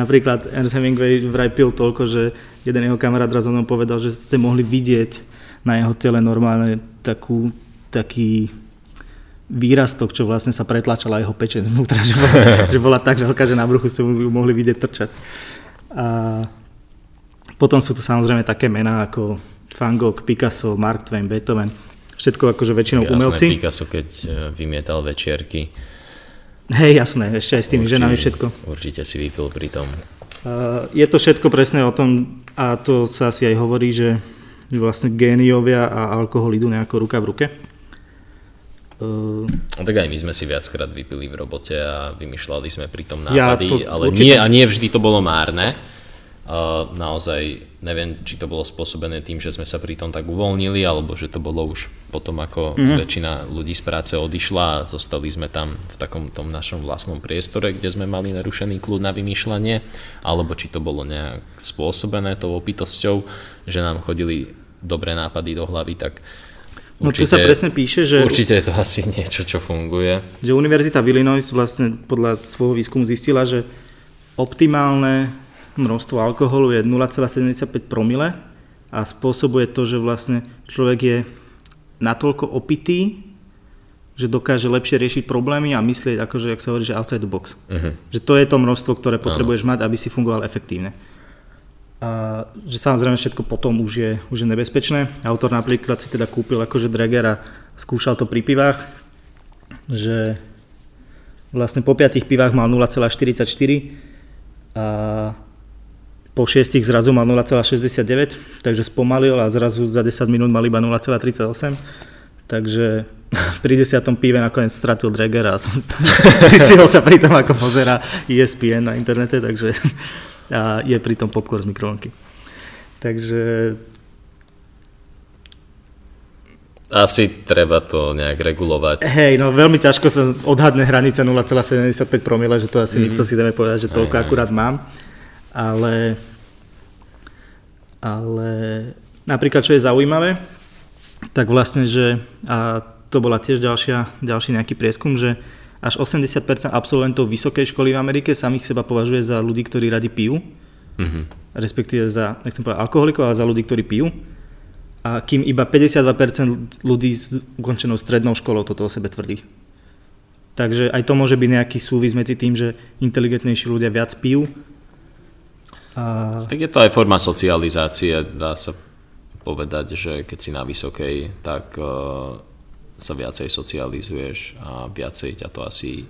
napríklad Ernst Hemingway vraj pil toľko, že jeden jeho kamarát raz mnou povedal, že ste mohli vidieť na jeho tele normálne takú, taký výrastok, čo vlastne sa pretlačala jeho pečen znútra, že bola, že bola tak veľká, že na bruchu ste ju mohli vidieť trčať. A potom sú tu samozrejme také mená ako Van Gogh, Picasso, Mark Twain, Beethoven, všetko akože väčšinou Jasné, umelci. Picasso, keď e, vymietal večierky. Hej, jasné, ešte aj s tými určite, ženami všetko. Určite si vypil pri tom. Uh, je to všetko presne o tom, a to sa asi aj hovorí, že, že vlastne géniovia a alkohol idú nejako ruka v ruke. Uh, tak aj my sme si viackrát vypili v robote a vymýšľali sme pri tom nápady, ja to ale určite... nie, a nie vždy to bolo márne. Naozaj neviem, či to bolo spôsobené tým, že sme sa pri tom tak uvoľnili, alebo že to bolo už potom, ako mm. väčšina ľudí z práce odišla a zostali sme tam v takom tom našom vlastnom priestore, kde sme mali narušený kľud na vymýšľanie, alebo či to bolo nejak spôsobené tou opitosťou, že nám chodili dobré nápady do hlavy, tak No tu sa presne píše, že... Určite je to asi niečo, čo funguje. Že Univerzita v Illinois vlastne podľa svojho výskumu zistila, že optimálne množstvo alkoholu je 0,75 promile a spôsobuje to, že vlastne človek je natoľko opitý, že dokáže lepšie riešiť problémy a myslieť, akože, ak sa hovorí, že outside the box. Uh-huh. Že to je to množstvo, ktoré potrebuješ mať, aby si fungoval efektívne. A že samozrejme všetko potom už je, už je nebezpečné. Autor napríklad si teda kúpil akože Drager a skúšal to pri pivách, že vlastne po 5 pivách mal 0,44 a po 6 zrazu mal 0,69, takže spomalil a zrazu za 10 minút mal iba 0,38. Takže pri 10. pive nakoniec stratil Drager a som sa pri tom, ako pozera ESPN na internete, takže a je pri tom popcorn z mikrovlnky. Takže asi treba to nejak regulovať. Hej, no veľmi ťažko sa odhadne hranice 0,75 promile, že to asi mm-hmm. nikto si dáme povedať, že toľko akurát mám. Ale ale napríklad, čo je zaujímavé, tak vlastne, že a to bola tiež ďalšia, ďalší nejaký prieskum, že až 80% absolventov vysokej školy v Amerike samých seba považuje za ľudí, ktorí radi pijú. Mm-hmm. Respektíve za, nechcem povedať alkoholikov, ale za ľudí, ktorí pijú. A kým iba 52% ľudí s ukončenou strednou školou toto o sebe tvrdí. Takže aj to môže byť nejaký súvis medzi tým, že inteligentnejší ľudia viac pijú a... Tak je to aj forma socializácie, dá sa povedať, že keď si na vysokej, tak uh, sa viacej socializuješ a viacej ťa to asi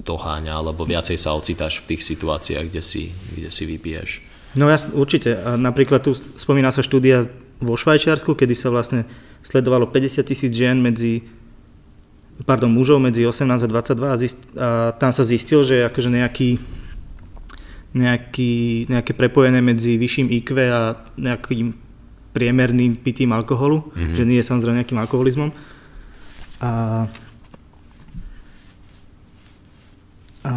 doháňa, alebo viacej sa ocitáš v tých situáciách, kde si, kde si vypiješ. No ja, určite. A napríklad tu spomína sa štúdia vo Švajčiarsku, kedy sa vlastne sledovalo 50 tisíc žien medzi pardon, mužov medzi 18 a 22 a, zist, a tam sa zistil, že akože nejaký nejaký, nejaké prepojené medzi vyšším IQ a nejakým priemerným pitím alkoholu, mm-hmm. že nie je samozrejme nejakým alkoholizmom. A, a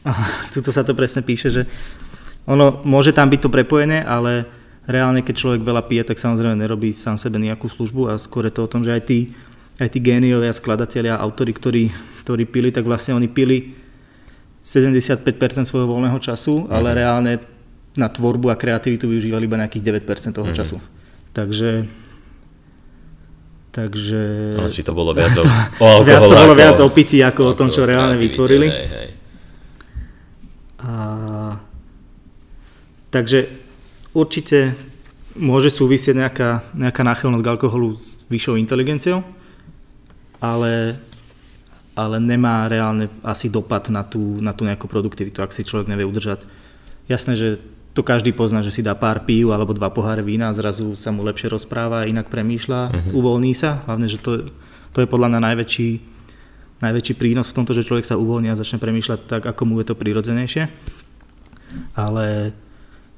Aha, tuto sa to presne píše, že ono môže tam byť to prepojené, ale reálne, keď človek veľa pije, tak samozrejme nerobí sám sebe nejakú službu a skôr je to o tom, že aj tí, aj tí géniovia, skladatelia, autory, ktorí, ktorí pili, tak vlastne oni pili 75% svojho voľného času, mm-hmm. ale reálne na tvorbu a kreativitu využívali iba nejakých 9% toho mm-hmm. času. Takže Takže... Asi to bolo viac o, o alkohole. Viac to bolo ako, viac o pití ako o tom, čo reálne vytvorili. Hej, hej. A, takže určite môže súvisieť nejaká, nejaká náchylnosť k alkoholu s vyššou inteligenciou, ale, ale nemá reálne asi dopad na tú, na tú nejakú produktivitu, ak si človek nevie udržať. Jasné, že to každý pozná, že si dá pár pív alebo dva poháre vína a zrazu sa mu lepšie rozpráva, inak premýšľa, uh-huh. uvoľní sa. Hlavne, že to, to je podľa mňa najväčší, najväčší prínos v tomto, že človek sa uvoľní a začne premýšľať tak, ako mu je to prirodzenejšie. Ale,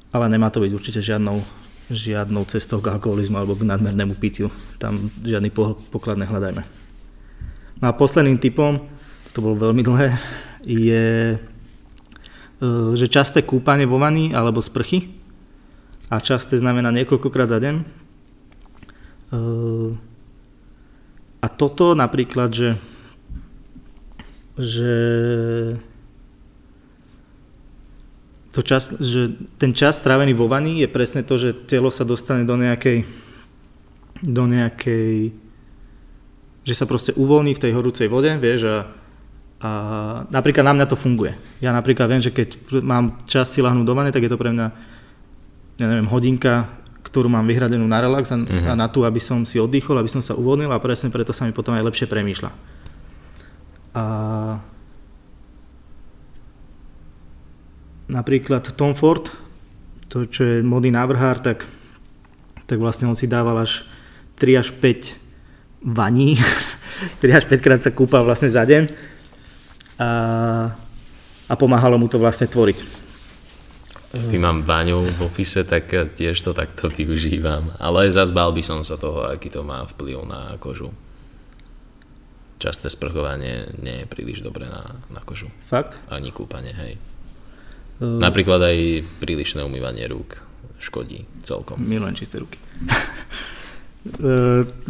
ale nemá to byť určite žiadnou, žiadnou cestou k alkoholizmu alebo k nadmernému pitiu. Tam žiadny poklad nehľadajme. No a posledným typom, to bolo veľmi dlhé, je E, že časté kúpanie vo vani alebo sprchy a časté znamená niekoľkokrát za deň. E, a toto napríklad, že, že, to čas, že ten čas strávený vo vani je presne to, že telo sa dostane do nejakej do nejakej že sa proste uvoľní v tej horúcej vode, vieš, a a napríklad na mňa to funguje. Ja napríklad viem, že keď mám čas si lahnúť do vane, tak je to pre mňa ja neviem, hodinka, ktorú mám vyhradenú na relax a, uh-huh. a na tú, aby som si oddychol, aby som sa uvoľnil a presne preto sa mi potom aj lepšie premýšľa. A napríklad Tom Ford, to čo je modný návrhár, tak, tak vlastne on si dával až 3 až 5 vaní, 3 až 5 krát sa kúpal vlastne za deň a, a pomáhalo mu to vlastne tvoriť. Keď mám váňu v ofise, tak tiež to takto využívam. Ale zase bál by som sa toho, aký to má vplyv na kožu. Časté sprchovanie nie je príliš dobré na, na kožu. Fakt? Ani kúpanie, hej. Uh, Napríklad aj prílišné umývanie rúk škodí celkom. Milujem čisté ruky.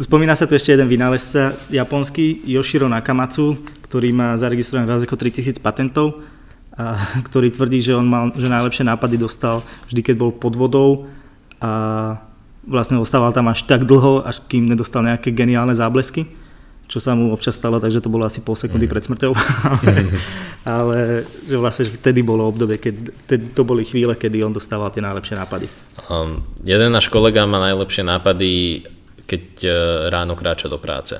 Spomína sa tu ešte jeden vynálezca japonský, Yoshiro Nakamatsu, ktorý má zaregistrované viac ako 3000 patentov a ktorý tvrdí, že on mal, že najlepšie nápady dostal vždy, keď bol pod vodou a vlastne ostával tam až tak dlho, až kým nedostal nejaké geniálne záblesky, čo sa mu občas stalo, takže to bolo asi pol sekundy mm. pred smrťou, ale, ale že vlastne vtedy bolo obdobie, keď to boli chvíle, kedy on dostával tie najlepšie nápady. Um, jeden náš kolega má najlepšie nápady, keď uh, ráno kráča do práce.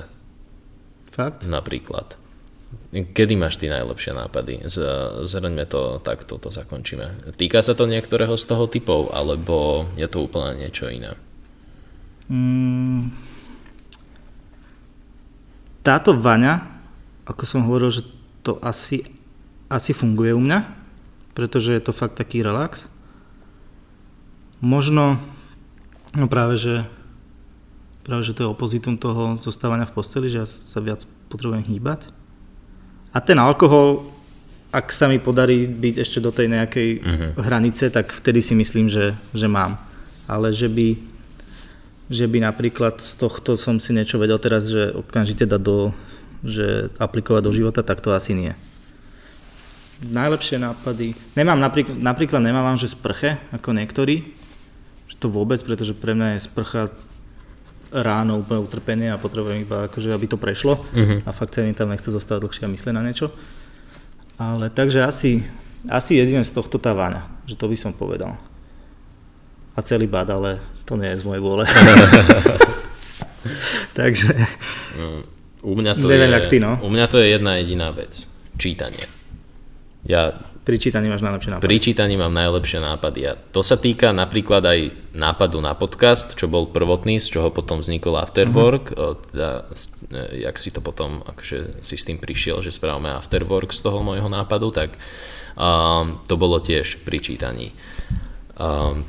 Fakt? Napríklad. Kedy máš ty najlepšie nápady? Zhrňme to takto, to zakončíme. Týka sa to niektorého z toho typov, alebo je to úplne niečo iné? Mm, táto vaňa, ako som hovoril, že to asi, asi funguje u mňa, pretože je to fakt taký relax. Možno, no práve, že práve, že to je opozitum toho zostávania v posteli, že ja sa viac potrebujem hýbať a ten alkohol, ak sa mi podarí byť ešte do tej nejakej uh-huh. hranice, tak vtedy si myslím, že, že mám. Ale že by, že by napríklad z tohto som si niečo vedel teraz, že okamžite dať do, že aplikovať do života, tak to asi nie. Najlepšie nápady. Nemám napríklad, napríklad nemám, že sprche, ako niektorí. Že to vôbec, pretože pre mňa je sprcha ráno úplne utrpenie a potrebujem iba akože, aby to prešlo uh-huh. a fakt sa mi tam nechce zostať dlhšie a mysle na niečo. Ale takže asi, asi jedine z tohto tá váňa, že to by som povedal. A celý bad, ale to nie je z mojej vôle. takže... No, u mňa to neviem, je, ty, no. U mňa to je jedna jediná vec. Čítanie. Ja pri čítaní máš najlepšie nápady. Pri čítaní mám najlepšie nápady a to sa týka napríklad aj nápadu na podcast, čo bol prvotný, z čoho potom vznikol Afterwork. Uh-huh. Teda, jak si to potom, akože si s tým prišiel, že spravíme Afterwork z toho môjho nápadu, tak um, to bolo tiež pri čítaní. Um,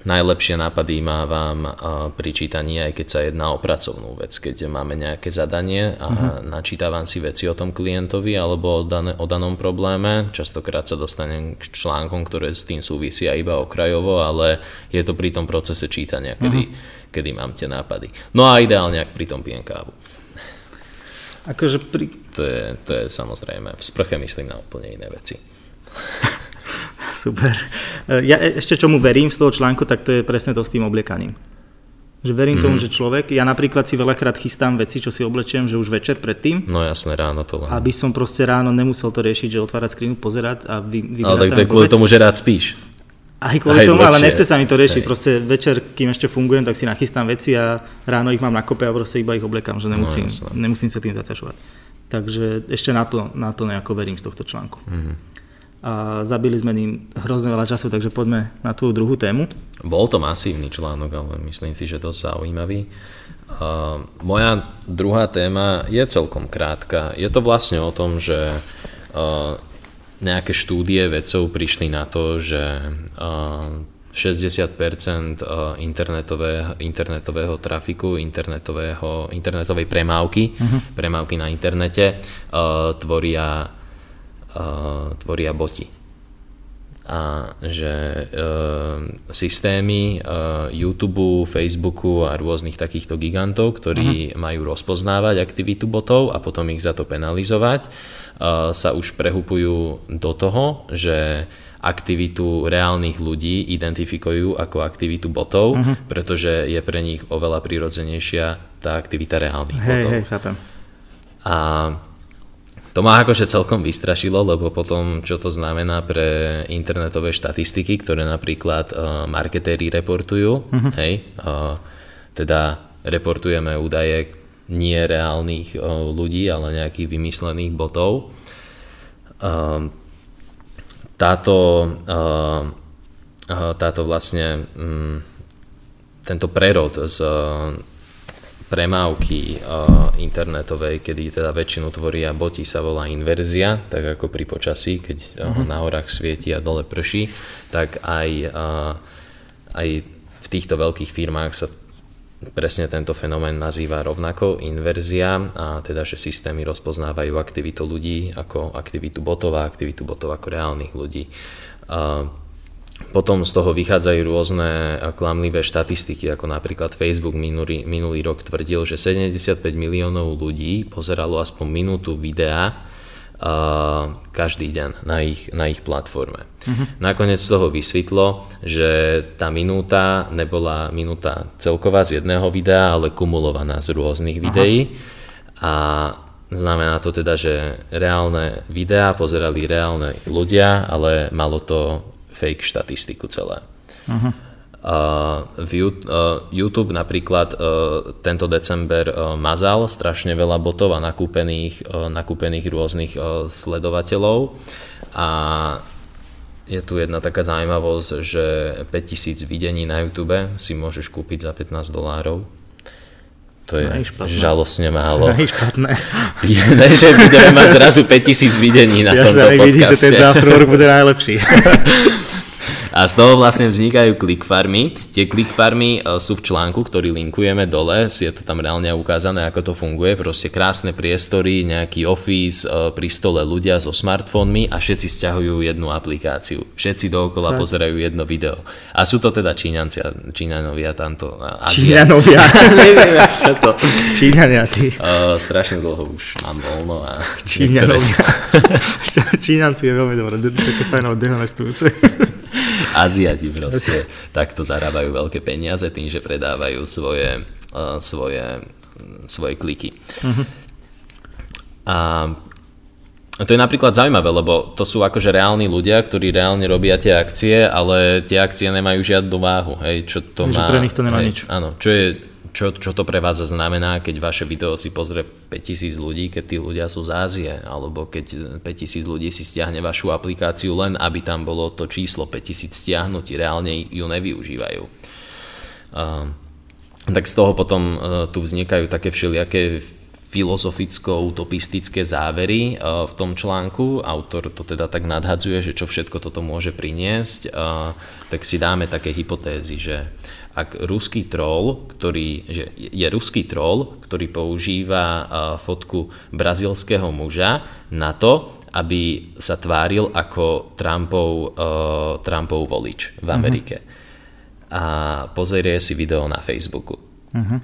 Najlepšie nápady mávam pri čítaní, aj keď sa jedná o pracovnú vec, keď máme nejaké zadanie a uh-huh. načítavam si veci o tom klientovi alebo o, dan- o danom probléme. Častokrát sa dostanem k článkom, ktoré s tým súvisia iba okrajovo, ale je to pri tom procese čítania, kedy, uh-huh. kedy mám tie nápady. No a ideálne, ak pri tom pijem kávu. Akože pri... To je, to je samozrejme, v sprche myslím na úplne iné veci. Super. E, ja e, ešte čomu verím z toho článku, tak to je presne to s tým obliekaním. Že verím mm-hmm. tomu, mhm. že človek, ja napríklad si veľakrát chystám veci, čo si oblečiem, že už večer predtým. No jasné, ráno to len. Aby som proste ráno nemusel to riešiť, že otvárať skrinu, pozerať a vy, vyberať Ale tak to je kvôli tomu, že rád spíš. Aj kvôli Aj tomu, ale nechce sa mi to riešiť. Hej. Proste večer, kým ešte fungujem, tak si nachystám veci a ráno ich mám na kope a proste iba ich oblekám, že nemusím, no, nemusím sa tým zaťažovať. Takže ešte na to, na to nejako verím z tohto článku. Mm-hmm a zabili sme ním hrozne veľa času, takže poďme na tú druhú tému. Bol to masívny článok, ale myslím si, že dosť zaujímavý. Uh, moja druhá téma je celkom krátka. Je to vlastne o tom, že uh, nejaké štúdie vedcov prišli na to, že uh, 60% internetového, internetového trafiku, internetového, internetovej premávky, uh-huh. premávky na internete uh, tvoria tvoria boti. A že uh, systémy uh, YouTube, Facebooku a rôznych takýchto gigantov, ktorí uh-huh. majú rozpoznávať aktivitu botov a potom ich za to penalizovať, uh, sa už prehupujú do toho, že aktivitu reálnych ľudí identifikujú ako aktivitu botov, uh-huh. pretože je pre nich oveľa prirodzenejšia tá aktivita reálnych hej, botov. Hej, chápem. A to ma akože celkom vystrašilo, lebo potom, čo to znamená pre internetové štatistiky, ktoré napríklad uh, marketéri reportujú, uh-huh. hej, uh, teda reportujeme údaje nie reálnych uh, ľudí, ale nejakých vymyslených botov. Uh, táto, uh, táto vlastne um, tento prerod z premávky uh, internetovej, kedy teda väčšinu tvoria boti, sa volá inverzia, tak ako pri počasí, keď uh, na horách svieti a dole prší, tak aj, uh, aj v týchto veľkých firmách sa presne tento fenomén nazýva rovnako inverzia a teda, že systémy rozpoznávajú aktivitu ľudí ako aktivitu botov a aktivitu botov ako reálnych ľudí. Uh, potom z toho vychádzajú rôzne klamlivé štatistiky, ako napríklad Facebook minulý, minulý rok tvrdil, že 75 miliónov ľudí pozeralo aspoň minútu videa uh, každý deň na ich, na ich platforme. Uh-huh. Nakoniec z toho vysvetlo, že tá minúta nebola minúta celková z jedného videa, ale kumulovaná z rôznych videí. A znamená to teda, že reálne videá pozerali reálne ľudia, ale malo to fake štatistiku celé. Uh-huh. Uh, v uh, YouTube napríklad uh, tento december uh, mazal strašne veľa botov a nakúpených, uh, nakúpených rôznych uh, sledovateľov a je tu jedna taká zaujímavosť, že 5000 videní na YouTube si môžeš kúpiť za 15 dolárov. To je žalostne málo. To je špatné. ne, že budeme mať zrazu 5000 videní na ja tomto podcaste. Ja vidíš, že ten afterwork bude najlepší. A z toho vlastne vznikajú clickfarmy. Tie clickfarmy e, sú v článku, ktorý linkujeme dole, si je to tam reálne ukázané, ako to funguje. Proste krásne priestory, nejaký office, e, pri stole ľudia so smartfónmi a všetci stiahujú jednu aplikáciu. Všetci dookola tak. pozerajú jedno video. A sú to teda Číňanci, Číňanovia tamto. Číňanovia. Neviem, sa to. Číňania, ty. Uh, strašne dlho už mám voľno a Číňanovia. Sa... Číňanci je veľmi dobré, také fajno dehonestujúce. Aziati proste takto zarábajú veľké peniaze tým, že predávajú svoje, uh, svoje, svoje kliky. Uh-huh. A to je napríklad zaujímavé, lebo to sú akože reálni ľudia, ktorí reálne robia tie akcie, ale tie akcie nemajú žiadnu váhu. Hej, čo to má, pre nich to nemá hej, nič. Áno, čo je čo, čo to pre vás znamená, keď vaše video si pozrie 5000 ľudí, keď tí ľudia sú z Ázie, alebo keď 5000 ľudí si stiahne vašu aplikáciu len, aby tam bolo to číslo 5000 stiahnutí, reálne ju nevyužívajú. Uh, tak z toho potom uh, tu vznikajú také všelijaké filozoficko-utopistické závery v tom článku. Autor to teda tak nadhadzuje, že čo všetko toto môže priniesť. Tak si dáme také hypotézy, že ak ruský troll, ktorý, že je ruský troll, ktorý používa fotku brazilského muža na to, aby sa tváril ako Trumpov, uh, Trumpov volič v Amerike. Uh-huh. A pozrie si video na Facebooku. Uh-huh.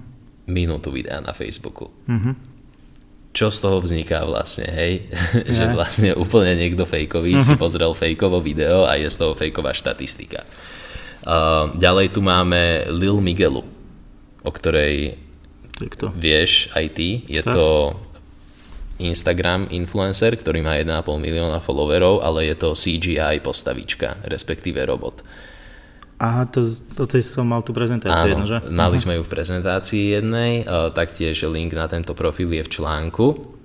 Minútu videa na Facebooku. Uh-huh čo z toho vzniká vlastne, hej? že vlastne úplne niekto fejkový uh-huh. si pozrel fejkovo video a je z toho fejková štatistika. Uh, ďalej tu máme Lil Miguelu, o ktorej vieš aj ty. Je tak. to Instagram influencer, ktorý má 1,5 milióna followerov, ale je to CGI postavička, respektíve robot. Aha, to, to som mal tú prezentáciu jednu, že? mali sme ju v prezentácii jednej, taktiež link na tento profil je v článku.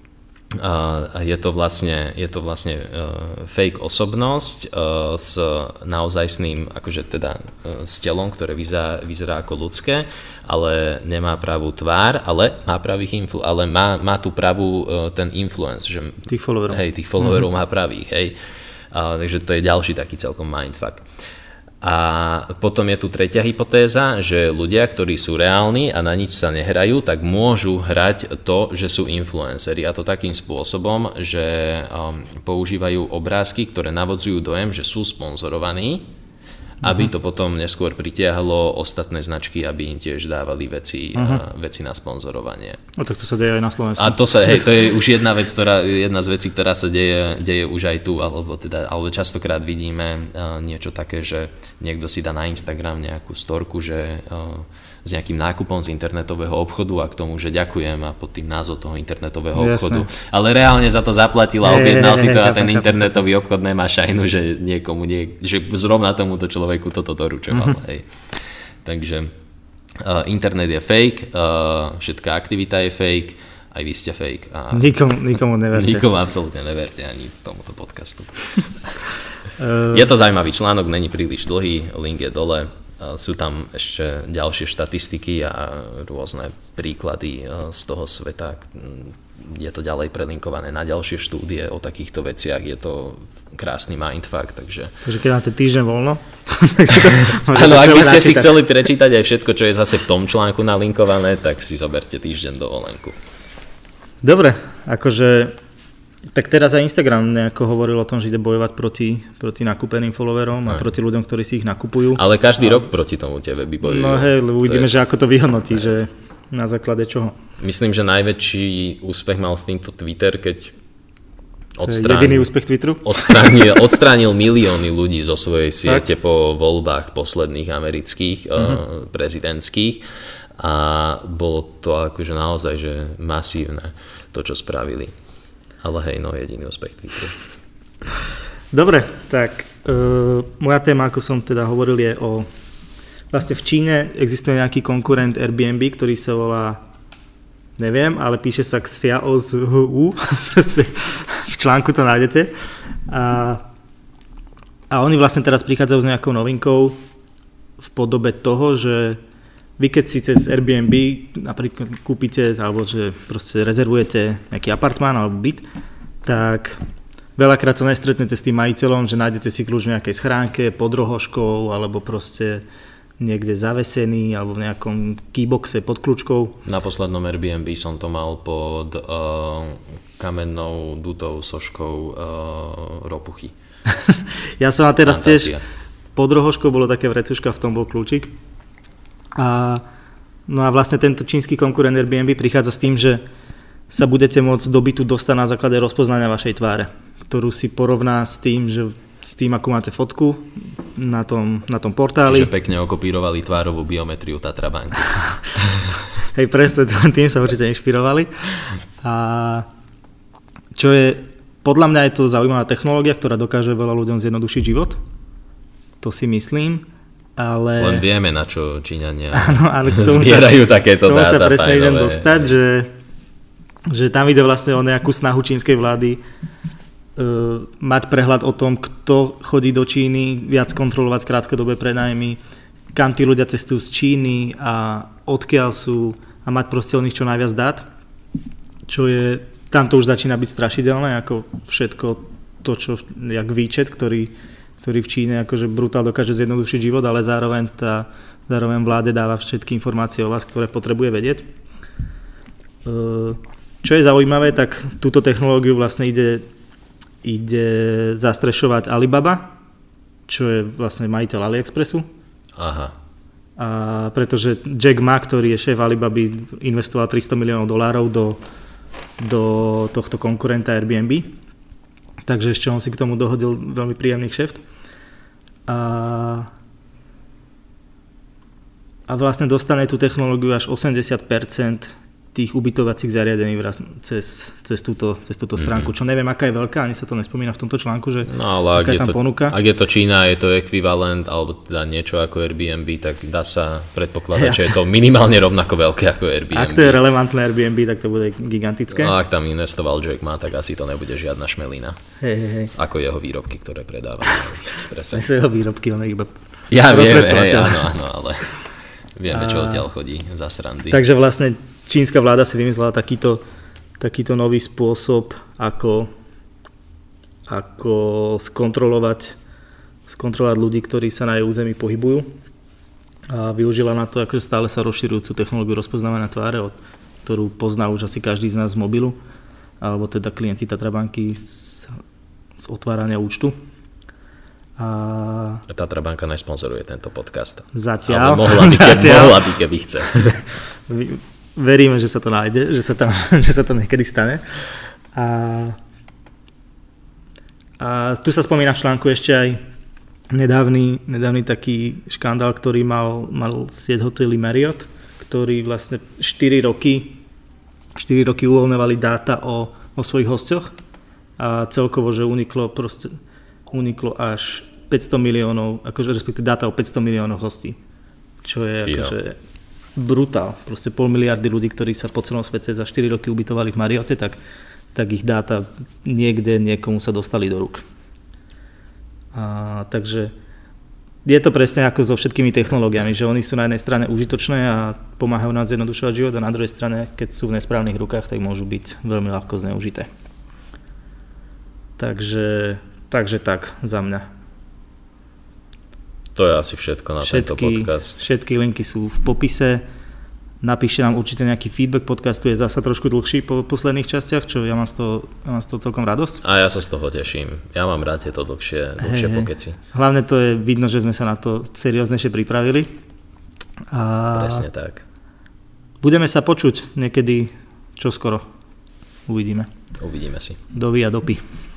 A je to vlastne, je to vlastne uh, fake osobnosť uh, s naozajstným, akože teda uh, s telom, ktoré vyzerá, vyzerá ako ľudské, ale nemá pravú tvár, ale má pravých influ, ale má, má tú pravú ten influence, že tých followerov, hej, tých followerov mm-hmm. má pravých, hej. Uh, takže to je ďalší taký celkom mindfuck. A potom je tu tretia hypotéza, že ľudia, ktorí sú reálni a na nič sa nehrajú, tak môžu hrať to, že sú influenceri. A to takým spôsobom, že um, používajú obrázky, ktoré navodzujú dojem, že sú sponzorovaní aby mhm. to potom neskôr pritiahlo ostatné značky, aby im tiež dávali veci, uh-huh. veci na sponzorovanie. No tak to sa deje aj na Slovensku. A to, sa, hej, to je už jedna vec, ktorá, jedna z vecí, ktorá sa deje, deje už aj tu, alebo, teda, alebo častokrát vidíme niečo také, že niekto si dá na Instagram nejakú storku, že s nejakým nákupom z internetového obchodu a k tomu, že ďakujem a pod tým názov toho internetového Jasne. obchodu. Ale reálne za to zaplatil a objednal si to a ten internetový obchod nemá šajnu, že niekomu nie, že zrovna tomuto človeku toto doručoval. Mm-hmm. Hej. Takže uh, internet je fake, uh, všetká aktivita je fake, aj vy ste fake. A nikomu, nikomu neverte. Nikomu absolútne neverte ani tomuto podcastu. je to zaujímavý článok, není príliš dlhý, link je dole sú tam ešte ďalšie štatistiky a rôzne príklady z toho sveta. Je to ďalej prelinkované na ďalšie štúdie o takýchto veciach. Je to krásny mindfuck, takže... Takže keď máte týždeň voľno... Áno, ak by ste si chceli prečítať aj všetko, čo je zase v tom článku nalinkované, tak si zoberte týždeň dovolenku. Dobre, akože tak teraz aj Instagram nejako hovoril o tom, že ide bojovať proti, proti nakúpeným followerom a proti ľuďom, ktorí si ich nakupujú. Ale každý a... rok proti tomu tie weby bojujú. No hej, uvidíme, je... že ako to vyhodnotí, aj. že na základe čoho. Myslím, že najväčší úspech mal s týmto Twitter, keď odstránil, jediný úspech Twitteru? Odstránil, odstránil milióny ľudí zo svojej siete tak? po voľbách posledných amerických uh, prezidentských a bolo to akože naozaj že masívne to, čo spravili. Ale hej, no jediný úspech Twitteru. Dobre, tak uh, moja téma, ako som teda hovoril, je o... Vlastne v Číne existuje nejaký konkurent Airbnb, ktorý sa volá neviem, ale píše sa Xiao z HU, v článku to nájdete. A, a oni vlastne teraz prichádzajú s nejakou novinkou v podobe toho, že vy keď si cez Airbnb napríklad kúpite alebo že proste rezervujete nejaký apartmán alebo byt, tak veľakrát sa nestretnete s tým majiteľom, že nájdete si kľúč v nejakej schránke pod rohoškou alebo proste niekde zavesený alebo v nejakom keyboxe pod kľúčkou. Na poslednom Airbnb som to mal pod uh, kamennou dutou soškou uh, ropuchy. ja som a teraz Fantácia. tiež pod rohoškou bolo také vrecuška, v tom bol kľúčik a, no a vlastne tento čínsky konkurent Airbnb prichádza s tým, že sa budete môcť do bytu dostať na základe rozpoznania vašej tváre, ktorú si porovná s tým, že s tým, ako máte fotku na tom, na tom portáli. Čiže pekne okopírovali tvárovú biometriu Tatra Bank. Hej, presne, tým sa určite inšpirovali. A čo je, podľa mňa je to zaujímavá technológia, ktorá dokáže veľa ľuďom zjednodušiť život. To si myslím ale... Len vieme, na čo Číňania Áno, ale k tomu zbierajú sa, takéto tomu dáta. sa presne idem dostať, že, že tam ide vlastne o nejakú snahu čínskej vlády mať prehľad o tom, kto chodí do Číny, viac kontrolovať krátkodobé prenajmy, kam tí ľudia cestujú z Číny a odkiaľ sú a mať proste o nich čo najviac dát. čo je, tam to už začína byť strašidelné, ako všetko to, čo, jak výčet, ktorý, ktorý v Číne akože brutál dokáže zjednodušiť život, ale zároveň, tá, zároveň vláde dáva všetky informácie o vás, ktoré potrebuje vedieť. E, čo je zaujímavé, tak túto technológiu vlastne ide, ide zastrešovať Alibaba, čo je vlastne majiteľ AliExpressu. Aha. A pretože Jack Ma, ktorý je šéf Alibaby, investoval 300 miliónov dolárov do, do tohto konkurenta Airbnb. Takže ešte on si k tomu dohodil veľmi príjemný kšeft. A, a vlastne dostane tú technológiu až 80% tých ubytovacích zariadení cez, cez, túto, cez túto mhm. stránku, čo neviem, aká je veľká, ani sa to nespomína v tomto článku, že no, ale ak je, tam to, ponuka. ak je to Čína, je to ekvivalent, alebo teda niečo ako Airbnb, tak dá sa predpokladať, ja. že je to minimálne rovnako veľké ako Airbnb. Ak to je relevantné Airbnb, tak to bude gigantické. No ak tam investoval Jack Ma, tak asi to nebude žiadna šmelina. Hey, hey. Ako jeho výrobky, ktoré predáva Expresse. jeho výrobky, on iba Ja viem, hej, áno, áno, ale vieme, čo odtiaľ chodí za srandy. Takže vlastne čínska vláda si vymyslela takýto, takýto nový spôsob, ako, ako skontrolovať, skontrolovať ľudí, ktorí sa na jej území pohybujú. A využila na to akože stále sa rozširujúcu technológiu rozpoznávania tváre, ktorú pozná už asi každý z nás z mobilu, alebo teda klienti Tatrabanky z, z otvárania účtu. A... Tatra banka nesponzoruje tento podcast. Zatiaľ. Ale mohla by, mohla by keby chce. veríme, že sa to nájde, že sa, tam, že sa to niekedy stane. A, a tu sa spomína v článku ešte aj nedávny, nedávny taký škandál, ktorý mal, mal sieť hotely Marriott, ktorý vlastne 4 roky 4 roky uvoľňovali dáta o, o svojich hosťoch a celkovo, že uniklo proste, uniklo až 500 miliónov, akože respektíve dáta o 500 miliónov hostí. Čo je akože brutál. Proste pol miliardy ľudí, ktorí sa po celom svete za 4 roky ubytovali v Mariote, tak, tak ich dáta niekde niekomu sa dostali do rúk. A, takže je to presne ako so všetkými technológiami, že oni sú na jednej strane užitočné a pomáhajú nám zjednodušovať život a na druhej strane, keď sú v nesprávnych rukách, tak môžu byť veľmi ľahko zneužité. Takže, takže tak za mňa. To je asi všetko na všetky, tento podcast. Všetky linky sú v popise. Napíšte nám určite nejaký feedback podcastu, je zasa trošku dlhší po posledných častiach, čo ja mám z toho, ja mám z toho celkom radosť. A ja sa z toho teším. Ja mám rád tieto dlhšie, dlhšie hey, pokeci. Hlavne to je vidno, že sme sa na to serióznejšie pripravili. A Presne tak. Budeme sa počuť niekedy čoskoro. Uvidíme. Uvidíme si. Dovi a dopy.